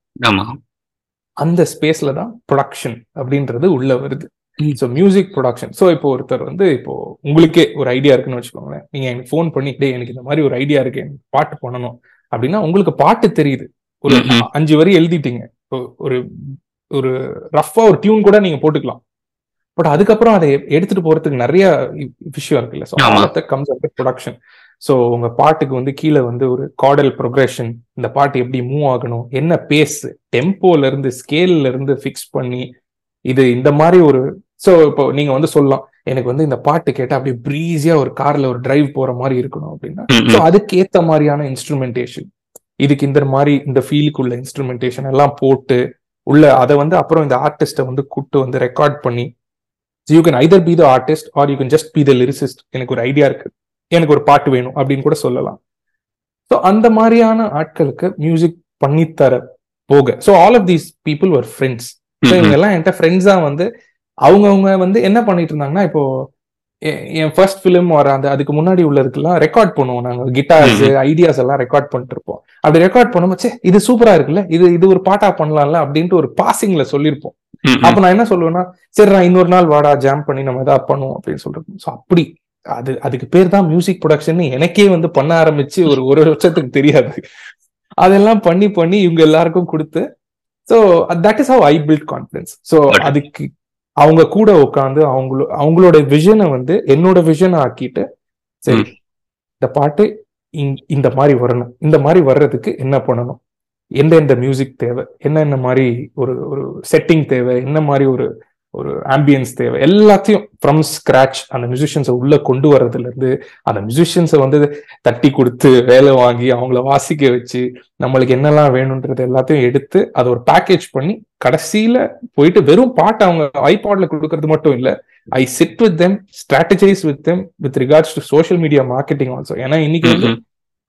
அந்த ஸ்பேஸ்ல தான் ப்ரொடக்ஷன் அப்படின்றது உள்ள வருது. ஸோ மியூசிக் ப்ரொடக்ஷன் ஸோ இப்போ ஒருத்தர் வந்து இப்போ உங்களுக்கே ஒரு ஐடியா இருக்குன்னு வச்சுக்கோங்களேன். நீங்க எனக்கு ஃபோன் பண்ணி டேய் எனக்கு இந்த மாதிரி ஒரு ஐடியா இருக்கு. எனக்கு பாட்டு பண்ணணும் அப்படின்னா உங்களுக்கு பாட்டு தெரியுது. ஒரு. அஞ்சு வரி எழுதிட்டீங்க. ஒரு ஒரு ரஃபா ஒரு டியூன் கூட நீங்க போட்டுக்கலாம். பட் அதுக்கப்புறம் அதை எடுத்துட்டு போறதுக்கு நிறைய விஷயம் இருக்குல்ல so. Comes under production so உங்க பாட்டுக்கு வந்து கீழே வந்து ஒரு கார்டல் ப்ரொக்ரெஷன் இந்த பாட்டு எப்படி மூவ் ஆகணும் என்ன பேஸ் டெம்போல இருந்து ஸ்கேல்ல இருந்து ஃபிக்ஸ் பண்ணி இது இந்த மாதிரி ஒரு ஸோ இப்போ நீங்க வந்து சொல்லலாம். எனக்கு வந்து இந்த பாட்டு கேட்டா அப்படியே ப்ரீஸியா ஒரு கார்ல ஒரு டிரைவ் போற மாதிரி இருக்கணும் அப்படின்னா. ஸோ ம். அதுக்கு ஏத்த மாதிரியான இன்ஸ்ட்ருமெண்டேஷன் இதுக்கு இந்த மாதிரி இந்த ஃபீலுக்கு உள்ள இன்ஸ்ட்ருமெண்டேஷன் எல்லாம் போட்டு உள்ள அதை வந்து அப்புறம் இந்த ஆர்டிஸ்ட்டை வந்து கூட்டு வந்து ரெக்கார்ட் பண்ணி you can either be the artist or you can just be the lyricist எனக்கு ஒரு ஐடியா இருக்கு. எனக்கு ஒரு பாட்டு வேணும் அப்படின்னு கூட சொல்லலாம். ஸோ அந்த மாதிரியான ஆட்களுக்கு மியூசிக் பண்ணித்தர போக. So all of these people ஒரு ஃப்ரெண்ட்ஸ் ஸோ இவங்க. எல்லாம் என்கிட்ட ஃப்ரெண்ட்ஸா வந்து அவங்கவுங்க வந்து என்ன பண்ணிட்டு இருந்தாங்கன்னா இப்போ என் ஃபர்ஸ்ட் ஃபிலிம் வர அந்த அதுக்கு முன்னாடி உள்ளதுக்கெல்லாம் ரெக்கார்ட் பண்ணுவோம் நாங்க. கிட்டார்ஸ் ஐடியாஸ் எல்லாம் ரெக்கார்ட் பண்ணிட்டு இருப்போம் அப்படி ரெக்கார்ட் பண்ணும்போது "ச்சே, இது சூப்பரா இருக்குல்ல? இது இது ஒரு பாட்டா பண்ணலாம்ல? அப்படின்ட்டு ஒரு பாசிங்ல சொல்லியிருப்போம். அப்ப நான் என்ன சொல்லுவேன்னா சரி நான் இன்னொரு நாள் வாடா ஜாம் பண்ணி நம்ம ஏதாவது பண்ணுவோம் அப்படின்னு சொல்றது ஸோ அப்படி. அது அதுக்கு பேர் தான் மியூசிக் ப்ரொடக்ஷன் எனக்கே வந்து பண்ண ஆரம்பிச்சு ஒரு ஒரு வருஷத்துக்கு தெரியாது. அதெல்லாம் பண்ணி பண்ணி இவங்க எல்லாருக்கும் கொடுத்து so that is how I built confidence so. அதுக்கு அவங்க கூட உட்காந்து அவங்களோ அவங்களோட விஷனை வந்து என்னோட விஷனை ஆக்கிட்டு சரி இந்த பாட்டு இந்- இந்த மாதிரி வரணும். இந்த மாதிரி வர்றதுக்கு என்ன பண்ணணும்? எந்தெந்த மியூசிக் தேவை? என்னென்ன மாதிரி ஒரு ஒரு செட்டிங் தேவை? என்ன மாதிரி ஒரு ஒரு ஆம்பியன்ஸ் தேவை எல்லாத்தையும் ஃப்ரம் ஸ்கிராச் அந்த மியூசிஷியன்ஸை உள்ள கொண்டு வர்றதுல இருந்து அந்த மியூசிஷியன்ஸை வந்து தட்டி கொடுத்து வேலை வாங்கி அவங்கள வாசிக்க வச்சு நம்மளுக்கு என்னெல்லாம் வேணும்ன்றது எல்லாத்தையும் எடுத்து அதை ஒரு பேக்கேஜ் பண்ணி கடைசியில போயிட்டு வெறும் பாட்டு அவங்க ஐபாட்ல கொடுக்கறது மட்டும் இல்ல I sit with them strategize with them with regards to social media marketing also ஏன்னா இன்னைக்கு.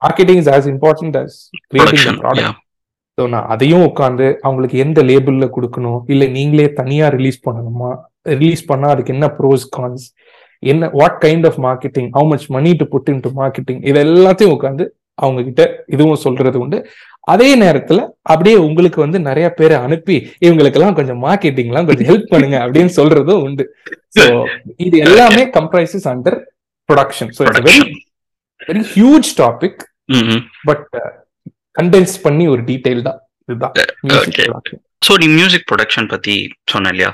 Marketing is as important as creating product. So நான் அதையும் உட்காந்து அவங்களுக்கு எந்த லேபிள்ல கொடுக்கணும்? இல்ல நீங்களே தனியா ரிலீஸ் பண்ணணுமா? ரிலீஸ் பண்ணா அதுக்கு என்ன ப்ரோஸ் கான்ஸ் என்ன what kind of marketing how much money to put into marketing இது எல்லாத்தையும் உட்காந்து அவங்க கிட்ட இதுவும் சொல்றது உண்டு. அதே நேரத்துல அப்படியே உங்களுக்கு வந்து நிறைய பேரை அனுப்பி இவங்களுக்கெல்லாம் கொஞ்சம் மார்க்கெட்டிங்லாம் கொஞ்சம் ஹெல்ப் பண்ணுங்க அப்படின்னு சொல்றதும் உண்டு. ஸோ இது எல்லாமே comprises under production so it's very. Very huge topic. But condense பண்ணி ஒரு டீடைல் தான். இதுதான். ஸோ நீ மியூசிக் ப்ரொடக்ஷன் பத்தி சொன்ன இல்லையா?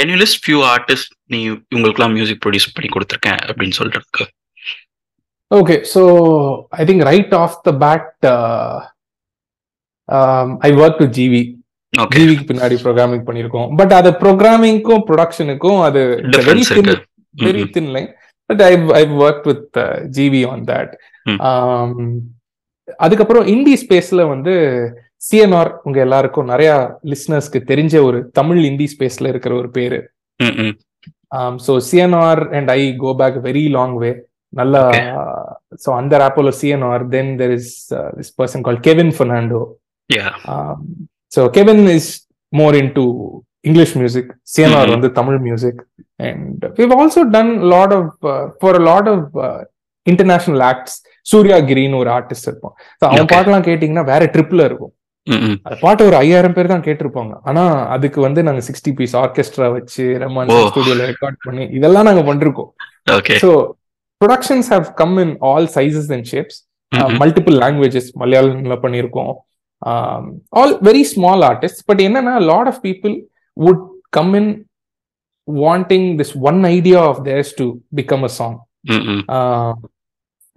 Can you list few artist நீ இவங்களுக்குலாம் மியூசிக் ப்ரொடியூஸ் பண்ணி கொடுத்துருக்கேன் அப்படின்னு சொல்றதுக்கு? Okay, so I think right off the bat, uh, um, I worked with GV. Okay ஜிவிக்கு பின்னாடி ப்ரோக்ராமிங் பண்ணியிருக்கோம். பட் அது ப்ரோக்ராமிங்க்கும் ப்ரொடக்ஷனுக்கும் அது very thin very. Thin line but I I work with GV on that. அதுக்கப்புறம் இந்தி ஸ்பேஸ்ல வந்து சிஎன்ஆர் உங்க எல்லாருக்கும் நிறைய லிஸ்னர்ஸ்க்கு தெரிஞ்ச ஒரு தமிழ் இந்தி ஸ்பேஸ்ல இருக்கிற ஒரு பேரு. So CNR and I go back very long way நல்லா. ஸோ அந்த ராப்போல CNR then there is this person call Kevin Fernando. So Kevin is more into English music CNR. வந்து Tamil music and we've also done lot of for lot of international acts Surya கிரின்னு ஒரு artist இருப்பான் அவன். பாட்டெல்லாம் கேட்டிங்கன்னா வேற ட்ரிப்ல இருக்கும். அந்த பாட்டு ஒரு ஐயாயிரம் பேர் தான் கேட்டிருப்பாங்க ஆனா அதுக்கு வந்து நாங்க சிக்ஸ்டி பீஸ் ஆர்கெஸ்ட்ரா வச்சு ரஹ்மான் ஓ. ஸ்டுடியோல ரெக்கார்ட் பண்ணி இதெல்லாம் நாங்க பண்ணிருக்கோம் okay so productions have come in all sizes and shapes. Multiple languages மலையாளம்ல பண்ணியிருக்கோம் all very small artist but என்னன்னா lot of people would come in wanting this one idea of theirs to become a song.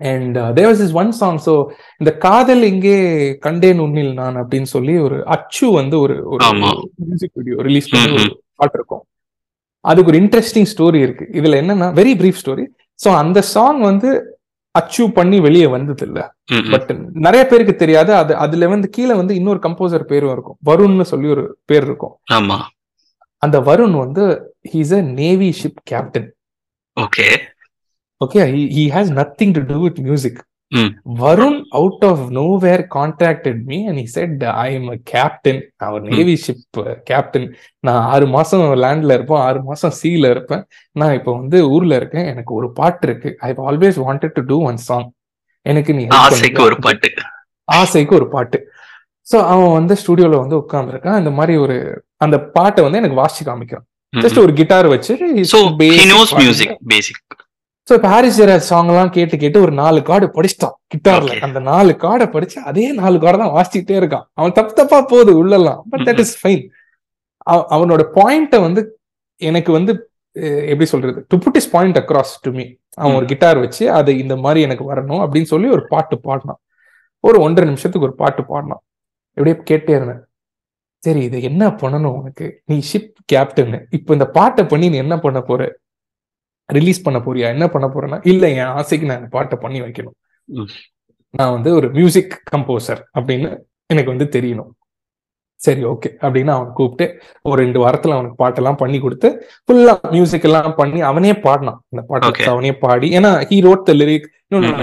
And there was is one song so இந்த காதல் இங்கே கண்டேன் உன்னில் நான் அப்படின்னு சொல்லி ஒரு அச்சு வந்து ஒரு ஒரு. மியூசிக் வீடியோ ரிலீஸ் பண்ணி ம், ஒரு பாட்டு இருக்கும். அதுக்கு ஒரு இன்ட்ரெஸ்டிங் ஸ்டோரி இருக்கு. இதுல என்னன்னா வெரி பிரீஃப் ஸ்டோரி ஸோ அந்த சாங் வந்து அச்சீவ் பண்ணி வெளியே வந்தது இல்ல. பட் நிறைய பேருக்கு தெரியாது. அது அதுல வந்து கீழே வந்து இன்னொரு கம்போசர் பேரும் இருக்கும். வருண்னு சொல்லி ஒரு பேர் இருக்கும். ஆமா. அந்த வருண் வந்து he's a navy ship captain okay okay he has nothing to do with music. Varun out of nowhere contacted me and he said I am a captain our navy ship captain நான் ஆறு மாசம் லேண்ட்ல இருப்பேன். ஆறு மாசம் சீல இருப்பேன். நான் இப்போ வந்து ஊர்ல இருக்கேன். எனக்கு ஒரு பாட்டு இருக்கு. I always wanted to do one song எனக்கு நீ ஆசைக்கு பண்ணுவியா?" ஒரு பாட்டு. ஆசைக்கு ஒரு பாட்டு. சோ அவன் வந்து ஸ்டுடியோல வந்து உட்கார்ந்துருக்கான். இந்த மாதிரி ஒரு அந்த பாட்டை வந்து எனக்கு வாசிச்சு காமிக்கிறான். ஜஸ்ட் ஒரு கிட்டார் வச்சு சோ இப்போ ஹாரிஸ் ஜெராஜ் சாங் எல்லாம் கேட்டு கேட்டு ஒரு நாலு கார்டு படிச்சிட்டான். கிட்டார்ல. அந்த நாலு கார்டை படிச்சு அதே நாலு கார்டை தான் வாசிச்சுட்டே இருக்கான். அவன் தப்பு தப்பா போகுது உள்ளலாம். பட் தட் இஸ் ஃபைன் அவனோட பாயிண்ட வந்து எனக்கு வந்து எப்படி சொல்றது? To put is point across to me அவன் ஒரு கிட்டார் வச்சு அது இந்த மாதிரி எனக்கு வரணும் அப்படின்னு சொல்லி ஒரு பாட்டு பாடினான். ஒரு ஒன்றரை நிமிஷத்துக்கு ஒரு பாட்டு பாடினான். எப்படியே கேட்டே இருந்தேன். சரி இது என்ன பண்ணணும் உனக்கு? நீ ஷிப் கேப்டன் இப்போ இந்த பாட்டை பண்ணி நீ என்ன பண்ண போற? ரிலீஸ் பண்ண போறியா? என்ன பண்ண போறேன்னா இல்ல என் ஆசைக்கு நான் பாட்டை பண்ணி வைக்கணும். நான் வந்து ஒரு மியூசிக் கம்போசர் அப்படின்னு எனக்கு வந்து தெரியணும். சரி ஓகே அப்படின்னு அவன் கூப்பிட்டு ஒரு ரெண்டு வாரத்துல அவனுக்கு பாட்டெல்லாம் பண்ணி கொடுத்து ஃபுல்லா மியூசிக் எல்லாம் பண்ணி அவனே பாடினான் இந்த பாட்டு. அவனே பாடி ஏன்னா he wrote the lyric.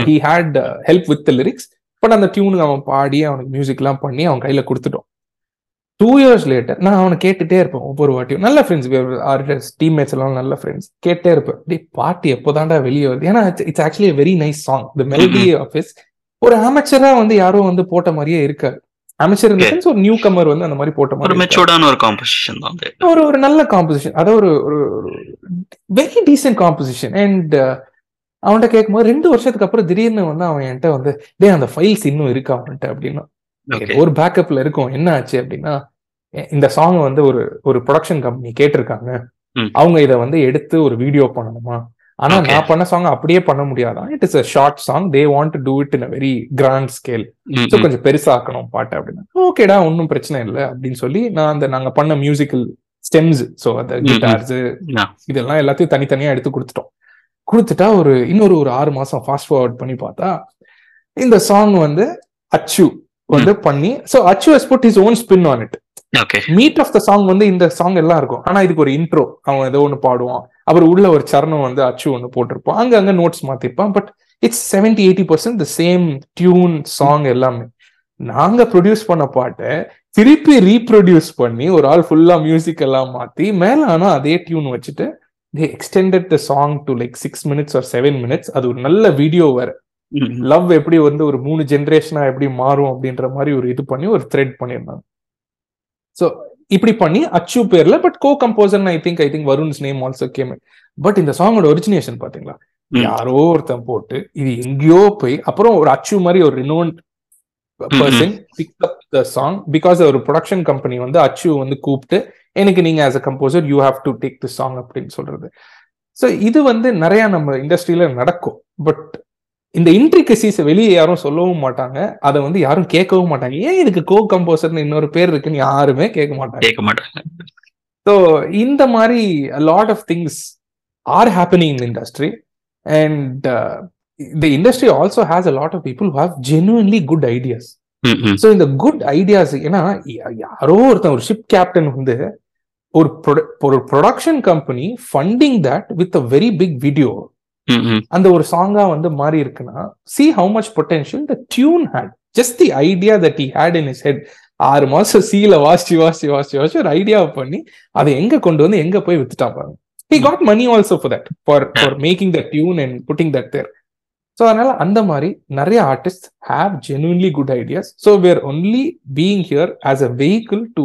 He had help with the lyrics but அந்த டியூனுக்கு அவன் பாடி அவனுக்கு மியூசிக் எல்லாம் பண்ணி அவன் கையில கொடுத்துட்டோம். டூ இயர்ஸ் லேட்டர் நான் அவனை கேட்டுட்டே இருப்பேன் ஒவ்வொரு வாட்டியும். நல்ல ஃப்ரெண்ட்ஸ் ஆர்டர்ஸ் டீம்மேட்ஸ் எல்லாம் நல்ல ஃப்ரெண்ட்ஸ் கேட்டே இருப்பேன். டே பாட்டு எப்போதான்டா வெளியே வருது? ஏன்னா it's actually very nice song the melody of is ஒரு அமைச்சரா வந்து யாரோ வந்து போட்ட மாதிரியே இருக்காது. அமைச்சர் ஒரு நியூ கமர் வந்து அந்த மாதிரி போட்ட மாதிரி. மெச்சூர்டான ஒரு காம்போசிஷன் தான் அது. ஒரு ஒரு நல்ல காம்போசிஷன் அதாவது ஒரு ஒரு வெரி டீசென்ட் காம்போசிஷன் அண்ட் அவன்கிட்ட கேட்கும்போது ரெண்டு வருஷத்துக்கு அப்புறம் திடீர்னு வந்து அவன் என்கிட்ட வந்து டேய் அந்த ஃபைல்ஸ் இன்னும் இருக்கா அவன்கிட்ட அப்படின்னா. ஒரு பேக்கப்ல இருக்கும். என்ன ஆச்சு அப்படின்னா இந்த சாங் வந்து ஒரு ஒரு ப்ரொடக்ஷன் கம்பெனி கேட்டிருக்காங்க. அவங்க இதை வந்து எடுத்து ஒரு வீடியோ பண்ணணுமா ஆனா. நான் பண்ண சாங் அப்படியே பண்ண முடியாதான் it is a short song they want to do it in a very grand scale so. கொஞ்சம் பெருசாக்கணும் பாட்டு அப்படின்னா ஓகேடா ஒன்றும் பிரச்சனை இல்லை அப்படின்னு சொல்லி நான் அந்த நாங்க பண்ண மியூசிக்கல் ஸ்டெம்ஸ் ஸோ அந்த. கிட்டார்ஸ். இதெல்லாம் எல்லாத்தையும் தனித்தனியா எடுத்து கொடுத்துட்டோம் கொடுத்துட்டா ஒரு இன்னொரு ஒரு ஆறு மாசம் ஃபாஸ்ட் ஃபார்வர்ட் பண்ணி பார்த்தா இந்த சாங் வந்து அச்சு வந்து பண்ணி so Achu has put his own spin on it meat of the song வந்து இந்த சாங் எல்லாம் இருக்கும். ஆனா இதுக்கு ஒரு இன்ட்ரோ அவன் ஏதோ ஒன்று பாடுவான். அப்புறம் உள்ள ஒரு சரணம் வந்து அச்சு ஒன்று போட்டிருப்பான். அங்க அங்க notes மாத்திருப்பான் but it's seventy eighty percent the same tune song எல்லாமே. நாங்க ப்ரொடியூஸ் பண்ண பாட்டை திருப்பி ரீப்ரொடியூஸ் பண்ணி ஒரு ஆள் ஃபுல்லா மியூசிக் எல்லாம் மாத்தி மேல ஆனா அதே டியூன் வச்சுட்டு they extended the song to like six minutes or seven minutes அது ஒரு நல்ல வீடியோ வேற. லவ் எப்படி வந்து ஒரு மூணு ஜென்ரேஷனா எப்படி மாறும் அப்படின்ற மாதிரி ஒரு இது பண்ணி ஒரு த்ரெட் பண்ணியிருந்தாங்க. ஸோ இப்படி பண்ணி அச்சு பேர்ல but co composer I think I think Varun's name also came but இந்த சாங்கோட ஒரிஜினேஷன் பாத்தீங்களா. யாரோ ஒருத்தன் போட்டு இது எங்கேயோ போய் அப்புறம் ஒரு அச்சு மாதிரி ஒரு renowned person pick up the song because ஒரு ப்ரொடக்ஷன் கம்பெனி வந்து அச்சு வந்து கூப்பிட்டு எனக்கு நீங்க as a composer you have to take the song அப்படின்னு சொல்றது. ஸோ இது வந்து நிறைய நம்ம இண்டஸ்ட்ரியில நடக்கும். பட் இந்த இன்ட்ரிகசிஸ் வெளியே யாரும் சொல்லவும் மாட்டாங்க. அதை வந்து யாரும் கேட்கவும் மாட்டாங்க. ஏன் இதுக்கு கோ கம்போசர்னு இன்னொரு பேர் இருக்குன்னு யாருமே கேட்க மாட்டாங்க. கேட்க மாட்டாங்க. ஸோ இந்த மாதிரி lot of things are happening in industry and the industry also has a lot of people have genuinely good ideas. So இந்த குட் ஐடியாஸ் ஏன்னா யாரோ ஒருத்தன் ஒரு ஷிப் கேப்டன் வந்து ஒரு ஒரு production company funding that with a very big video. Mm-hmm. அந்த ஒரு சாங்கா வந்து மாறி இருக்குன்னா see how much potential the tune had just the idea that he had in is head ஆறு மாசம் சீல வாசி வாசி வாசி வாசி ஒரு ஐடியாவை பண்ணி அதை எங்க கொண்டு வந்து எங்க போய் வித்துட்டான் பாருங்க. He got money also for that for for making the tune and putting that there so அதனால அந்த மாதிரி நிறைய artist have genuinely good ideas so we're only being here as a vehicle to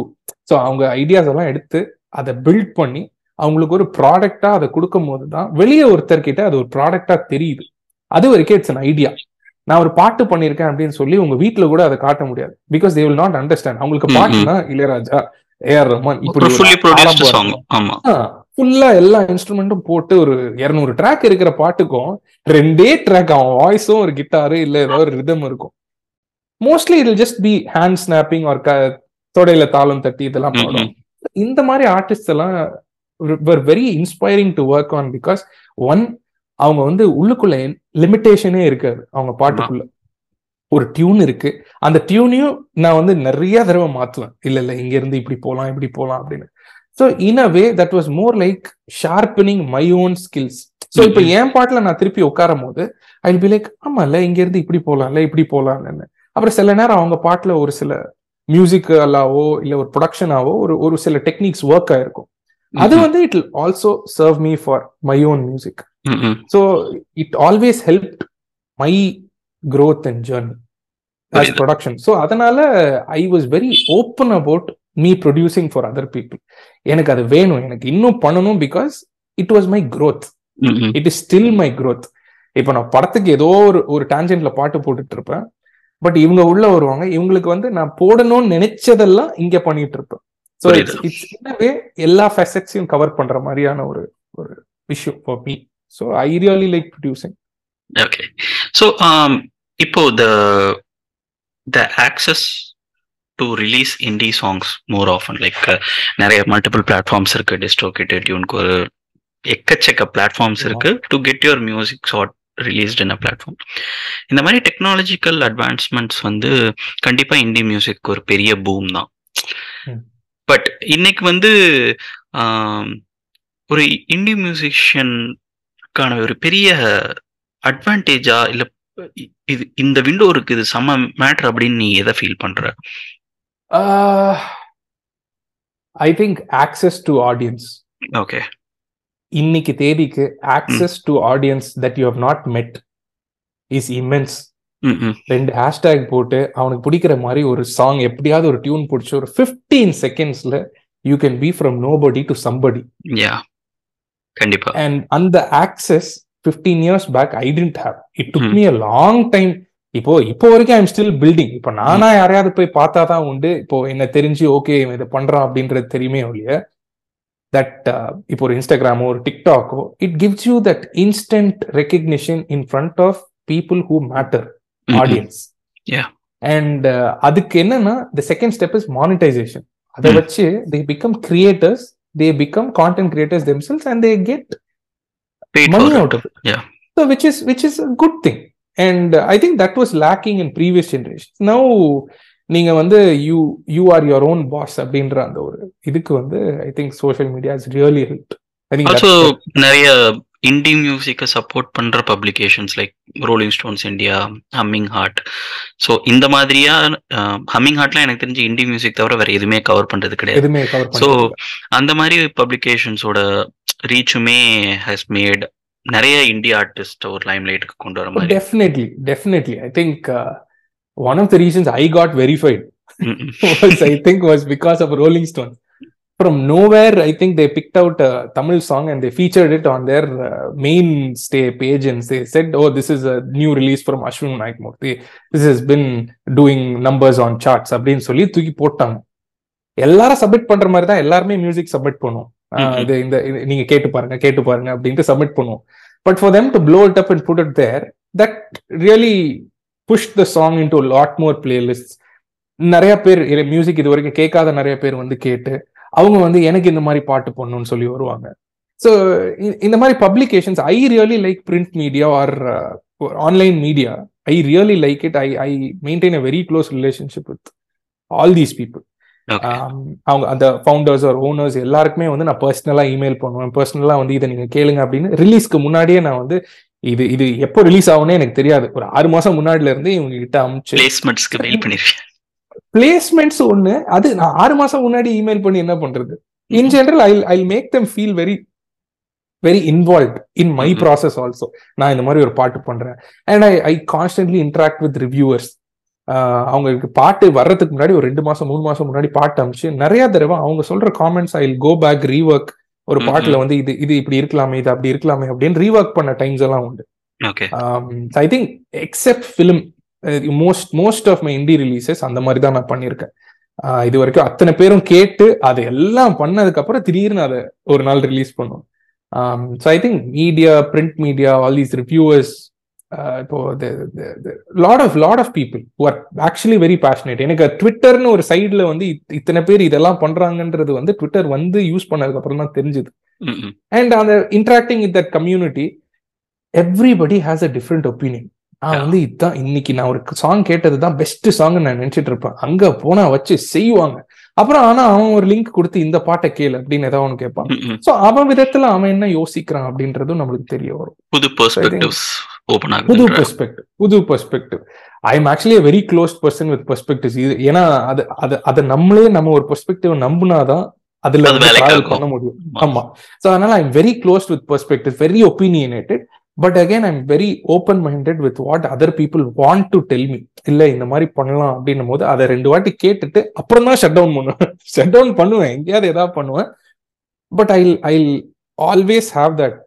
so அவங்க ideas எல்லாம் எடுத்து அதை build பண்ணி அவங்களுக்கு ஒரு ப்ராடக்டா அதை கொடுக்கும் போது தான் வெளியே ஒருத்தர்கிட்ட அது ஒரு ப்ராடக்டா தெரியுது. அது வரைக்கும் இட்ஸ் அன் ஐடியா நான் ஒரு பாட்டு பண்ணியிருக்கேன் அப்படின்னு சொல்லி உங்க வீட்ல கூட அதை காட்ட முடியாது. Because they will not understand அவங்களுக்கு. பாட்டுனா இளையராஜா ஏஆர் ரஹ்மான் இப்படி ஃபுல்லி எல்லா இன்ஸ்ட்ருமெண்ட்டும் போட்டு ஒரு இருநூறு ட்ராக் இருக்கிற பாட்டுக்கும் ரெண்டே ட்ராக் அவன் வாய்ஸும் ஒரு கிட்டாரு இல்ல ஏதோ ஒரு ரிதம் இருக்கும். Mostly it just be hand snapping ஒரு தொடையில தாளம் தட்டி இதெல்லாம் பாடும். இந்த மாதிரி ஆர்டிஸ்ட் எல்லாம் very inspiring to work on because one அவங்க வந்து உள்ளுக்குள்ள லிமிட்டேஷனே இருக்காது அவங்க பாட்டுக்குள்ள. ஒரு டியூன் இருக்கு. அந்த டியூனையும் நான் வந்து நிறைய தடவை மாத்துவேன். இல்ல இல்ல இங்க இருந்து இப்படி போலாம் இப்படி போலாம் அப்படின்னு. So in a way that was more like sharpening my own skills so இப்போ என் பாட்டுல நான் திருப்பி உட்காரும் போது ஐ பி லைக் ஆமா இல்ல இங்க இருந்து இப்படி போலாம்ல இப்படி போலாம்னு அப்புறம் சில நேரம் அவங்க பாட்டுல ஒரு சில மியூசிக் அல்லாவோ இல்ல ஒரு ப்ரொடக்ஷனாவோ ஒரு ஒரு சில டெக்னிக்ஸ் ஒர்க் ஆயிருக்கும். அது வந்து it also serve me for my own music. So it always help my growth and journey as புரியுது. ப்ரொடக்ஷன் ஸோ அதனால I was very open about me producing for other people எனக்கு அது வேணும். எனக்கு இன்னும் பண்ணணும் because it was my hmm. It is still my growth. இப்போ நான் படத்துக்கு ஏதோ ஒரு ஒரு டான்ஜென்ட்ல பாட்டு போட்டுட்டு இருப்பேன். பட் இவங்க உள்ள வருவாங்க. இவங்களுக்கு வந்து நான் போடணும்னு நினைச்சதெல்லாம் இங்க பண்ணிட்டு இருப்பேன். ஸோ. இட்ஸ் இட்ஸ் எல்லா ஃபெசட்ஸையும் கவர் பண்ற மாதிரியான ஒரு ஒரு விஷயம் for me so I really like producing okay so இப்போ the the access to release indie songs more often like நிறைய மல்டிபிள் பிளாட்ஃபார்ம்ஸ் இருக்கு. டிஸ்ட்ரோகேட் டியூனுக்கு ஒரு எக்கச்சக்க பிளாட்ஃபார்ம்ஸ் இருக்கு to get your music short released in a platform இந்த மாதிரி technological advancements வந்து கண்டிப்பா இண்டி மியூசிக் ஒரு பெரிய பூம் தான். பட் இன்னைக்கு வந்து ஒரு இண்டி மியூசிஷியனுக்கான ஒரு பெரிய அட்வான்டேஜா இல்ல இது இந்த விண்டோ இருக்கு இது செம மேட்டர் அப்படின்னு நீ எதை ஃபீல் பண்ற? I think access to audience okay இன்னைக்கு தேதிக்கு access to audience that you have not met is hmm ரெண்டு ஹேஷ்டேக் போட்டு அவனுக்கு பிடிக்கிற மாதிரி ஒரு சாங் எப்படியாவது ஒரு டியூன் பிடிச்சி ஒரு fifteen செகண்ட்ஸ்ல you can be from nobody to somebody கண்டிப்பா. அண்ட் அந்த access fifteen years back I didn't have it took. Me a long time இப்போ இப்போ வரைக்கும் ஐம் ஸ்டில் பில்டிங் இப்போ நானா யாரையாவது போய் பார்த்தா தான் உண்டு. இப்போ என்ன தெரிஞ்சு ஓகே இவன் இதை பண்றான் அப்படின்றது தெரியுமே ஒழிய தட் இப்போ ஒரு இன்ஸ்டாகிராமோ ஒரு டிக்டாக்கோ it gives you that instant recognition in front of people who matter. Audience Yeah. And அதுக்கு என்னன்னா the second step is monetization அதை Hmm. வச்சு they become creators they become content creators themselves and they get Paid money for it. out of it. Yeah. So which is which is a good thing. And uh, I think that was lacking in previous generations. Now நீங்க வந்து you you are your own boss அப்படின்ற அந்த ஒரு இதுக்கு வந்து I think social media is really help I think நிறைய indie மியூசிக்கை support பண்ற publications like Rolling Stones India Humming Heart so இந்த மாதிரியா ஹம்மிங் ஹார்ட்லாம் எனக்கு தெரிஞ்சு இண்டி மியூசிக் தவிர வேற எதுவுமே கவர் பண்றது கிடையாது. பண்ணி அந்த மாதிரி பப்ளிகேஷன்ஸோட ரீச்சுமே ஹஸ் மேட் நிறைய இந்திய ஆர்டிஸ்ட் ஒரு லைம் லைட்டுக்கு கொண்டு வர மாதிரி. Definitely definitely I think one of the reasons I got verified I think was because of Rolling Stones. From nowhere, I think they picked out a Tamil song and they featured it on their uh, mainstay page and they said, "Oh, this is a new release from Ashwin Naikmurthy. This has been doing numbers on charts." அப்படின்னு சொல்லி தூக்கி போட்டாங்க எல்லாரும் submit பண்ற மாதிரி தான் எல்லாருமே music submit பண்ணுவோம் Mhm. இது இந்த நீங்க கேட்டு பாருங்க கேட்டு பாருங்க அப்படின்ட்டு சப்மிட் பண்ணுவோம் but for them to blow it up and put it there that really pushed the song into a lot more playlists நிறைய பேர் மியூசிக் இது வரைக்கும் கேட்காத நிறைய பேர் வந்து கேட்டு அவங்க வந்து எனக்கு இந்த மாதிரி பாட்டு பண்ணணும்னு சொல்லி வருவாங்க. ஸோ இந்த மாதிரி publications I really like print media or online media I really like it I I maintain a very close relationship with all these people. அவங்க அந்த ஃபவுண்டர்ஸ் ஆர் ஓனர்ஸ் எல்லாருக்குமே வந்து நான் பர்சனலா இமெயில் பண்ணுவேன். பர்சனலா வந்து இதை நீங்க கேளுங்க அப்படின்னு ரிலீஸ்க்கு முன்னாடியே நான் வந்து இது இது எப்போ ரிலீஸ் ஆகும்னே எனக்கு தெரியாது. ஒரு ஆறு மாசம் முன்னாடில இருந்து இவங்க கிட்ட அமிச்சு பிளேஸ்மெண்ட்ஸ்க்கு பண்ணிருக்கேன். பிளேஸ்மெண்ட்ஸ் ஒண்ணு அது நான் ஆறு மாசம் முன்னாடி இமெயில் பண்ணி என்ன பண்றது? In general I I make them feel very very involve in my. Process also நான் இந்த மாதிரி ஒரு பாட்டு பண்றேன். And I I constantly interact with reviewers அவங்களுக்கு பாட்டு வர்றதுக்கு முன்னாடி ஒரு ரெண்டு மாசம் மூணு மாசம் முன்னாடி பாட்டு அமிச்சு நிறைய தடவை அவங்க சொல்ற comments I go back rework ஒரு. பாட்டுல வந்து இது இது இப்படி இருக்கலாமே இது அப்படி இருக்கலாமே அப்படின்னு ரீஒர்க் பண்ண டைம்ஸ் எல்லாம் உண்டு. I think except film most most of my indie releases அந்த மாதிரி தான் நான் பண்ணியிருக்கேன். இது வரைக்கும் அத்தனை பேரும் கேட்டு அதை எல்லாம் பண்ணதுக்கு அப்புறம் திடீர்னு அதை ஒரு நாள் ரிலீஸ் பண்ணுவோம் so I think media print media all these reviewers இப்போ lot of lot of people are actually very passionate எனக்கு ட்விட்டர்னு ஒரு சைடில் வந்து இத்- இத்தனை பேர் இதெல்லாம் பண்றாங்கன்றது வந்து ட்விட்டர் வந்து யூஸ் பண்ணதுக்கு அப்புறம் தான் தெரிஞ்சுது. அண்ட் அந்த interacting with that community everybody has a different opinion நான். வந்து இதுதான் இன்னைக்கு நான் ஒரு சாங் கேட்டது தான் பெஸ்ட் சாங் நான் நினைச்சிட்டு இருப்பேன் அங்க போனா வச்சு செய்வாங்க. அப்புறம் ஆனா அவன் ஒரு லிங்க் கொடுத்து இந்த பாட்டை கேளு அப்படின்னு ஏதாவது ஒன்று கேட்பான். சோ அவன் விதத்துல அவன் என்ன யோசிக்கிறான் அப்படின்றதும் நம்மளுக்கு தெரிய வரும். புது புது பெர்ஸ்பெக்டிவ் புது perspective I am actually very close person with perspectives இது ஏன்னா அது அது அதை நம்மளே நம்ம ஒரு பெர்ஸ்பெக்டிவ் நம்புனாதான் அதுல. பண்ண முடியும். ஆமா. சோ அதனால I'm very close with perspective very opinionated but again I'm very open minded with what other people want to tell me இல்ல இந்த மாதிரி பண்ணலாம் அப்படின்னும் போது அதை ரெண்டு வாட்டி கேட்டுட்டு அப்புறம் தான் ஷட் டவுன் பண்ணுவேன். *laughs* ஷட் டவுன் பண்ணுவேன். எங்கேயாவது ஏதாவது பண்ணுவேன். But I I always have that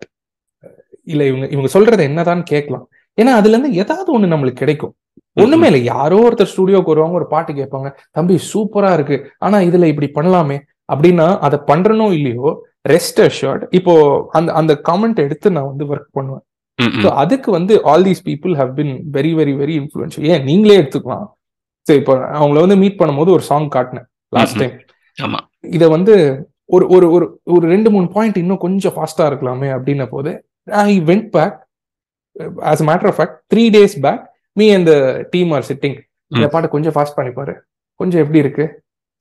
இல்ல இவங்க இவங்க சொல்றது என்னதான் கேட்கலாம். ஏன்னா அதுல இருந்து ஏதாவது ஒண்ணு நம்மளுக்கு கிடைக்கும். ஒண்ணுமே இல்லை. யாரோ ஒருத்தர் ஸ்டுடியோக்கு வருவாங்க ஒரு பாட்டு கேட்பாங்க தம்பி சூப்பரா இருக்கு. ஆனா இதுல இப்படி பண்ணலாமே. அப்படின்னா அதை பண்றனோ இல்லையோ ரெஸ்ட் அஷர்ட் இப்போ அந்த அந்த காமெண்ட் எடுத்து நான் வந்து ஒர்க் பண்ணுவேன். ஸோ அதுக்கு வந்து all these people have been very very very influential ஏன்? நீங்களே எடுத்துக்கலாம். சரி இப்போ அவங்கள வந்து மீட் பண்ணும்போது ஒரு சாங் காட்டினேன் லாஸ்ட். டைம் இதை வந்து ஒரு ஒரு ஒரு ஒரு ரெண்டு மூணு பாயிண்ட் இன்னும் கொஞ்சம் ஃபாஸ்டா இருக்கலாமே அப்படின்ன போது I went back as matter of fact three days back me அந்த டீம் ஆர் சிட்டிங் இந்த. பாட்டை கொஞ்சம் ஃபாஸ்ட் பண்ணிப்பாரு. கொஞ்சம் எப்படி இருக்கு?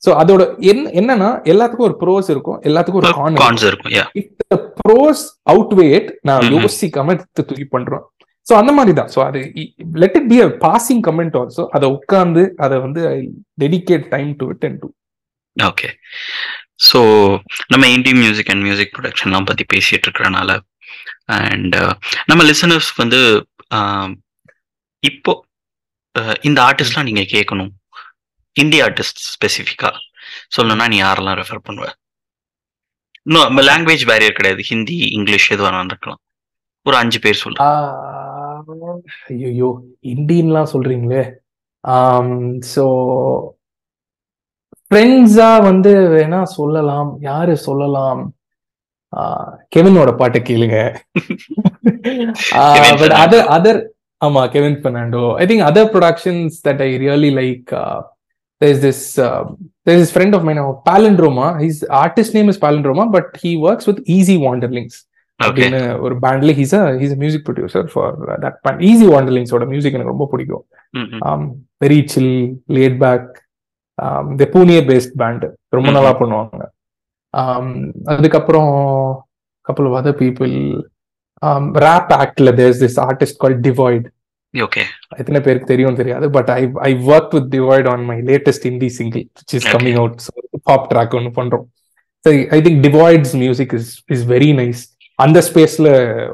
ஸோ அதோட என்ன என்னன்னா எல்லாத்துக்கும் ஒரு ப்ரோஸ் இருக்கும் எல்லாத்துக்கும் ஒரு கான் கான்ஸ் இருக்கும் இஃப் ப்ரோஸ் அவுட் வேட் நான் ம்ம். யோசிக்காம எடுத்து தூக்கி பண்றோம். ஸோ அந்த மாதிரி தான் ஸோ அது let it be a passing comment also அதை உட்கார்ந்து அதை வந்து I dedicate time to it and to okay so நம்ம இண்டி மியூசிக் அண்ட் மியூசிக் ப்ரொடக்ஷன்லாம் பற்றி பேசிட்டு இருக்கிறனால அண்ட் நம்ம லிசனர்ஸ் வந்து ஆஹ், இப்போ ஆஹ், இந்த ஆர்டிஸ்ட்லாம் நீங்கள் கேட்கணும் இந்தி ஆர்டிஸ்ட் ஸ்பெசிஃபிக்காக சொல்லணும்னா நீ யாரெல்லாம் ரெஃபர் பண்ணுவ? இன்னும் லாங்குவேஜ் பேரியர் கிடையாது. ஹிந்தி இங்கிலீஷ் எது வேணாலும் இருக்கலாம். ஒரு அஞ்சு பேர் சொல்லு. ஐயோ இந்தியன்லாம் சொல்றீங்களே. ஸோ ஃப்ரெண்ட்ஸா வந்து வேணா சொல்லலாம். யாரு சொல்லலாம்? கெவினோட பாட்டை கேளுங்க. பட். அதர் அதர் ஆமா Kevin Fernando I think other productions that I really like there's this uh, there's this friend of mine now palindroma. His artist name is palindroma but he works with easy wanderlings. அப்படின்னு ஒரு பேண்ட்ல he's he's music producer for that band easy வாண்டர்லிங்ஸோட music எனக்கு ரொம்ப பிடிக்கும். Very chill laid back the பூனியே based band ரொம்ப. நல்லா பண்ணுவாங்க. Um, அதுக்கப்புறம் couple of other people rap ஆக்ட்ல there's this artist call Divide okay எத்தனை பேருக்கு தெரியும் தெரியாது but I I work with Divide on my latest Hindi single which is. Coming out pop track ஒன்று பண்றோம். சரி I think Divide's music is is very nice அந்த ஸ்பேஸ்ல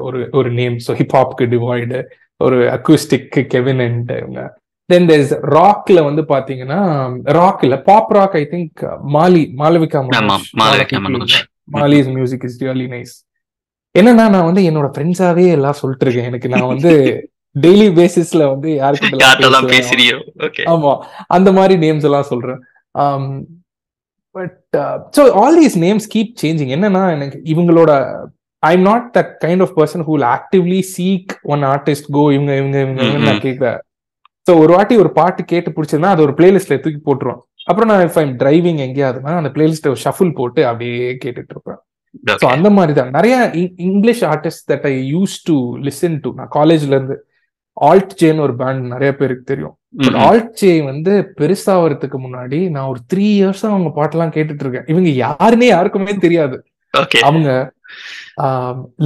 ஒரு ஒரு நேம் ஸோ ஹிப்ஹாப்க்கு டிவைடு ஒரு அக்யூஸ்டிக் கெவின் அண்ட் இவங்க. தென் தேர்ஸ் ராக்ல வந்து பாத்தீங்கன்னா ராக் இல்ல pop rock I think Mali Malavika Mali's music is really nice என்னன்னா நான் வந்து என்னோட ஃப்ரெண்ட்ஸாவே எல்லாம் சொல்லிட்டு இருக்கேன். எனக்கு நான் வந்து *laughs* டெய்லி பேசிஸ்ல வந்து யார்கிட்டலாம் பேசுறியோ? ஆமா. அந்த மாதிரி நேம்ஸ் எல்லாம் சொல்றேன். But so all these names keep changing என்னன்னா எனக்கு இவங்களோட I am not that kind of person who actively seek one artist go இவங்க இவங்க இவங்க நான் கேட்கிறேன் ஸோ ஒரு வாட்டி ஒரு பாட்டு கேட்டு பிடிச்சதுன்னா அது ஒரு பிளேலிஸ்ட்ல தூக்கி போட்டுருவோம் அப்புறம் நான் இஃப் ஐம் டிரைவிங் எங்கேயாவதுனா அந்த பிளேலிஸ்ட்டை ஷஃபிள் போட்டு அப்படியே கேட்டுட்டு இருப்பேன். ஸோ அந்த மாதிரி தான். நிறைய English artist that I use to listen to நான் காலேஜ்ல இருந்து ஆல்ட் ஜேன்னு ஒரு பேண்ட் நிறைய பேருக்கு தெரியும். பட் ஆல்ட் ஜே வந்து பெருசாகிறதுக்கு முன்னாடி நான் ஒரு த்ரீ இயர்ஸ் அவங்க பாட்டெல்லாம் கேட்டுட்டு இருக்கேன் இவங்க யாருன்னே யாருக்குமே தெரியாது. அவங்க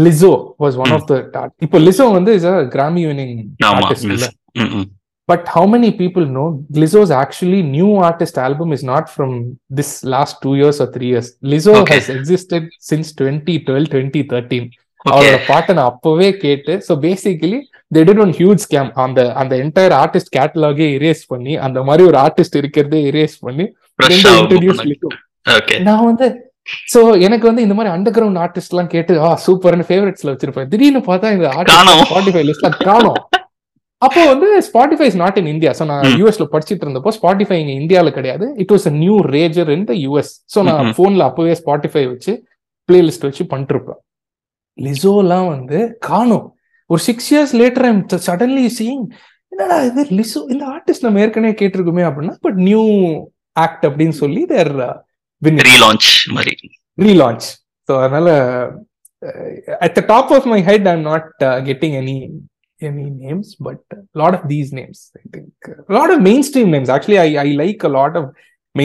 Lizzo was one of the இப்போ லிசோ வந்து is a Grammy winning artist இல்ல. ம் ம் But how many people know Lizzo's actually new artist album is not from this last two years or three years. Lizzo Okay. has existed since 2012, 2013. Okay அவரோட பாட்டை நான் அப்பவே கேட்டு so basically they did one huge scam அந்த அந்த entire artist கேட்டலாகே erase பண்ணி அந்த மாதிரி ஒரு ஆர்டிஸ்ட் இருக்கிறதே erase பண்ணி நான் வந்து சோ எனக்கு வந்து இந்த மாதிரி அண்டர் கிரவுண்ட் ஆர்டிஸ்ட் எல்லாம் கேட்டு ஆ சூப்பர்னு ஃபேவரட்ஸ்ல வச்சிருப்பேன். திடீர்னு பார்த்தா இந்த. ஆர்டிஸ்ட் ஸ்பாட்டிஃபை லிஸ்ட்ல காணோம். அப்போ வந்து Spotify is not in India so நான். யூஎஸ்ல படிச்சிட்டு இருந்தப்போ ஸ்பாட்டிஃபை இங்க இந்தியால கிடையாது. It was a new rager in the US so நான். போன்ல அப்பவே ஸ்பாட்டிஃபை வச்சு பிளேலிஸ்ட் வச்சு பண்ணிட்டு இருப்பேன். லிசோலாம் வந்து காணோம் ஒரு six years later I'm suddenly seeing என்னடா இது லிசோ இந்த ஆர்டிஸ்ட் நம்ம ஏற்கனவே கேட்டிருக்குமே அப்படின்னா பட் நியூ ஆக்ட் அப்படின்னு சொல்லி தேர் ரீலான்ச் மாதிரி relaunch. So அதனால uh, at the top of my head, I'm not uh, getting any any names, but a lot of these names, I think, a lot of mainstream names. Actually, I I like a Uh,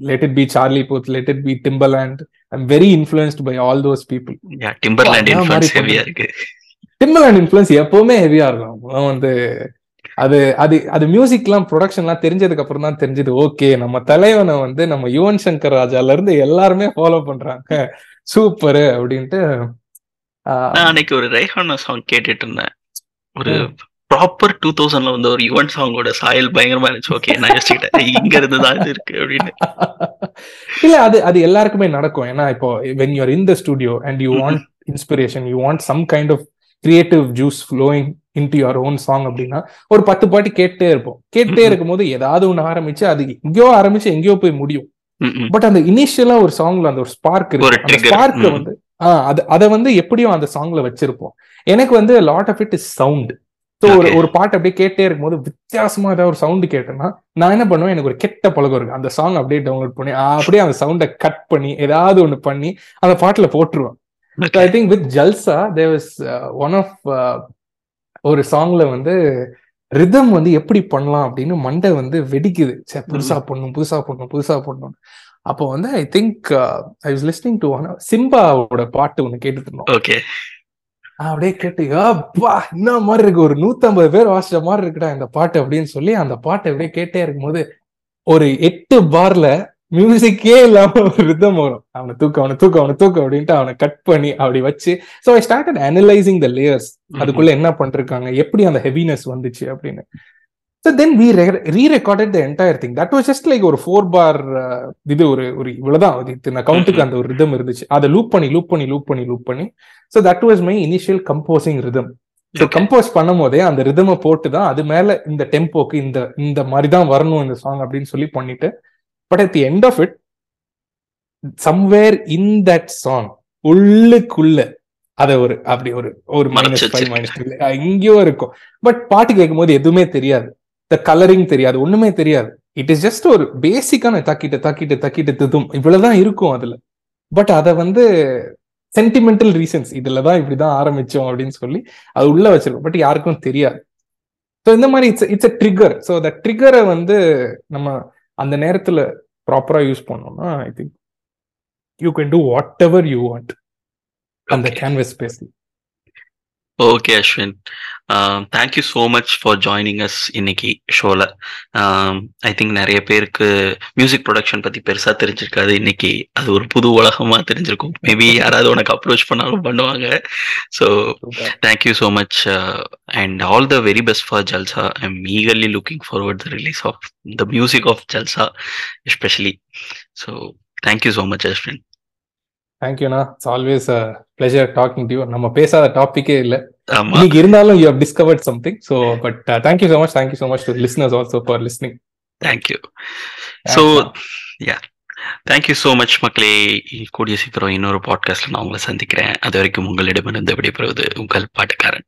let it be Charlie Puth, let it be Timbaland. I'm very influenced by all those people. Yeah Timbaland ஹெவியா இருக்கு. Timbaland influence எப்பவுமே ஹெவியா இருக்கும். வந்து அது அது அது மியூசிக்லாம் ப்ரொடக்ஷன்லாம் தெரிஞ்சதுக்கு அப்புறம் தான் தெரிஞ்சது ஓகே நம்ம தலைவனை வந்து நம்ம யுவன் சங்கர் ராஜால இருந்து எல்லாருமே ஃபாலோ பண்றாங்க. சூப்பர் அப்படின்ட்டு நான் அன்னைக்கு ஒரு ரேஹானா சாங் கேட்டுட்டு இருந்தேன். ஒரு ப்ராப்பர் டூ தௌசண்ட்ல வந்து ஒரு யுவன் சாங்கோட சாயல் பயங்கரமா இருந்துச்சு ஓகே நான் யோசிச்சுக்கிட்டேன் இங்க இருந்து தான் இது இருக்கு அப்படின்னு *laughs* இல்ல அது அது எல்லாருக்குமே நடக்கும் ஏன்னா இப்போ when you're in the studio and you. Want inspiration you want some kind of creative juice flowing into your own song அப்படின்னா ஒரு பத்து பாட்டு கேட்டே இருப்போம் கேட்டே Mhm. இருக்கும்போது ஏதாவது ஒண்ணு ஆரம்பிச்சு அது எங்கேயோ ஆரம்பிச்சு எங்கேயோ போய் முடியும். பட் அந்த இனிஷியலா ஒரு சாங்ல அந்த ஒரு ஸ்பார்க் இருக்கு அந்த. ஸ்பார்க்க ம். வந்து ஆஹ் அது அதை வந்து எப்படியும் அந்த சாங்ல வச்சிருப்போம் எனக்கு வந்து lot of it is sound so ஒரு. ஒரு பாட்டு அப்படியே கேட்டே இருக்கும்போது வித்தியாசமா ஏதாவது ஒரு சவுண்ட் கேட்டேன்னா நான் என்ன பண்ணுவேன்? எனக்கு ஒரு கெட்ட பழக்கம் இருக்கு. அந்த சாங் அப்படியே டவுன்லோட் பண்ணி அப்படியே அந்த சவுண்டை கட் பண்ணி ஏதாவது ஒண்ணு பண்ணி அந்த பாட்டுல போட்டுருவேன். I think with Jalsa there was one of ஒரு சாங்ல வந்து ரிதம் வந்து எப்படி பண்ணலாம் அப்படின்னு மண்டை வந்து வெடிக்குது. சே புதுசா பண்ணும் புதுசா பண்ணும் புதுசா பண்ணும் அப்போ வந்து I think I was listening to one சிம்பாவோட பாட்டு ஒன்று கேட்டுட்டு இருந்தோம். அப்படியே கேட்டு அப்பா என்ன மாதிரி இருக்கு? ஒரு நூத்தம்பது பேர் வாசிச்ச மாதிரி இருக்குடா இந்த பாட்டு அப்படின்னு சொல்லி அந்த பாட்டை அப்படியே கேட்டே இருக்கும்போது ஒரு எட்டு பார்ல மியூசிக்கே இல்லாம ஒரு ரிதம் வரும். அவனை தூக்க அவனை தூக்க அவனை தூக்க அப்படின்ட்டு அவனை கட் பண்ணி அப்படி வச்சு. So I started analysing the layers அதுக்குள்ள என்ன பண்ணிருக்காங்க? எப்படி அந்த ஹெவினஸ் வந்துச்சு அப்படின்னு. So then we rerecorded the entire thing that was just like ஒரு ஃபோர் பார் இது ஒரு ஒரு இவ்வளவுதான். இத்தனை கவுண்ட்டுக்கு அந்த ஒரு ரிதம் இருந்துச்சு. அதை லூப் பண்ணி லூப் பண்ணி லூப் பண்ணி லூப் பண்ணி. So that was my initial composing rhythm so. Compose பண்ணும் போதே அந்த ரிதமை போட்டு தான் அது மேல இந்த டெம்போக்கு இந்த இந்த மாதிரி தான் வரணும் இந்த சாங் அப்படின்னு சொல்லி பண்ணிட்டு. But at the end of it somewhere in that song உள்ளுக்குள்ள அத ஒரு அப்படி ஒரு ஒரு மைனஸ் ஃபைவ். மைனஸ் எங்கேயோ இருக்கும். பட் பாட்டு கேட்கும்போது எதுவுமே தெரியாது. த கலரிங் தெரியாது ஒண்ணுமே தெரியாது. இட் இஸ் ஜஸ்ட் ஒரு பேசிக்கான தக்கிட்டு தக்கிட்டு தக்கிட்டு திதும். இவ்வளவுதான் இருக்கும் அதுல. பட் அதை வந்து சென்டிமெண்டல் ரீசன்ஸ் இதுலதான் இப்படிதான் ஆரம்பிச்சோம் அப்படின்னு சொல்லி அது உள்ள வச்சிருக்கோம். பட் யாருக்கும் தெரியாது. ஸோ இந்த மாதிரி it's it's a trigger so அந்த ட்ரிகரை வந்து நம்ம அந்த நேரத்துல ப்ராப்பரா யூஸ் பண்ணோம்னா I think you can do whatever you want அந்த. Canvas space okay Ashwin thank you so much for joining us இன்னைக்கு ஷோல ஐ திங்க் நிறைய பேருக்கு மியூசிக் ப்ரொடக்ஷன் பத்தி பெருசா தெரிஞ்சிருக்காது. இன்னைக்கு அது ஒரு புது உலகமா தெரிஞ்சிருக்கும். மேபி யாராவது உனக்கு அப்ரோச் பண்ணாலும் பண்ணுவாங்க. So thank you so much and all the very best for Jalsa I am eagerly looking forward the release of the music of Jalsa especially so thank you so much Ashwin தேங்க்யூண்ணா it's always pleasure talking to நம்ம பேசாத டாபிக்கே இல்ல. இன்னைக்கு இருந்தாலும் you have discovered something so but thank you so much thank you so much to listeners also for listening thank you so yeah thank you so much மக்களே. கூடிய சீக்கிரம் இன்னொரு பாட்காஸ்ட்ல நான் உங்களை சந்திக்கிறேன். அது வரைக்கும் உங்களிடமிருந்து விடைபெறுவது உங்கள் பாட்டுக்காரன்.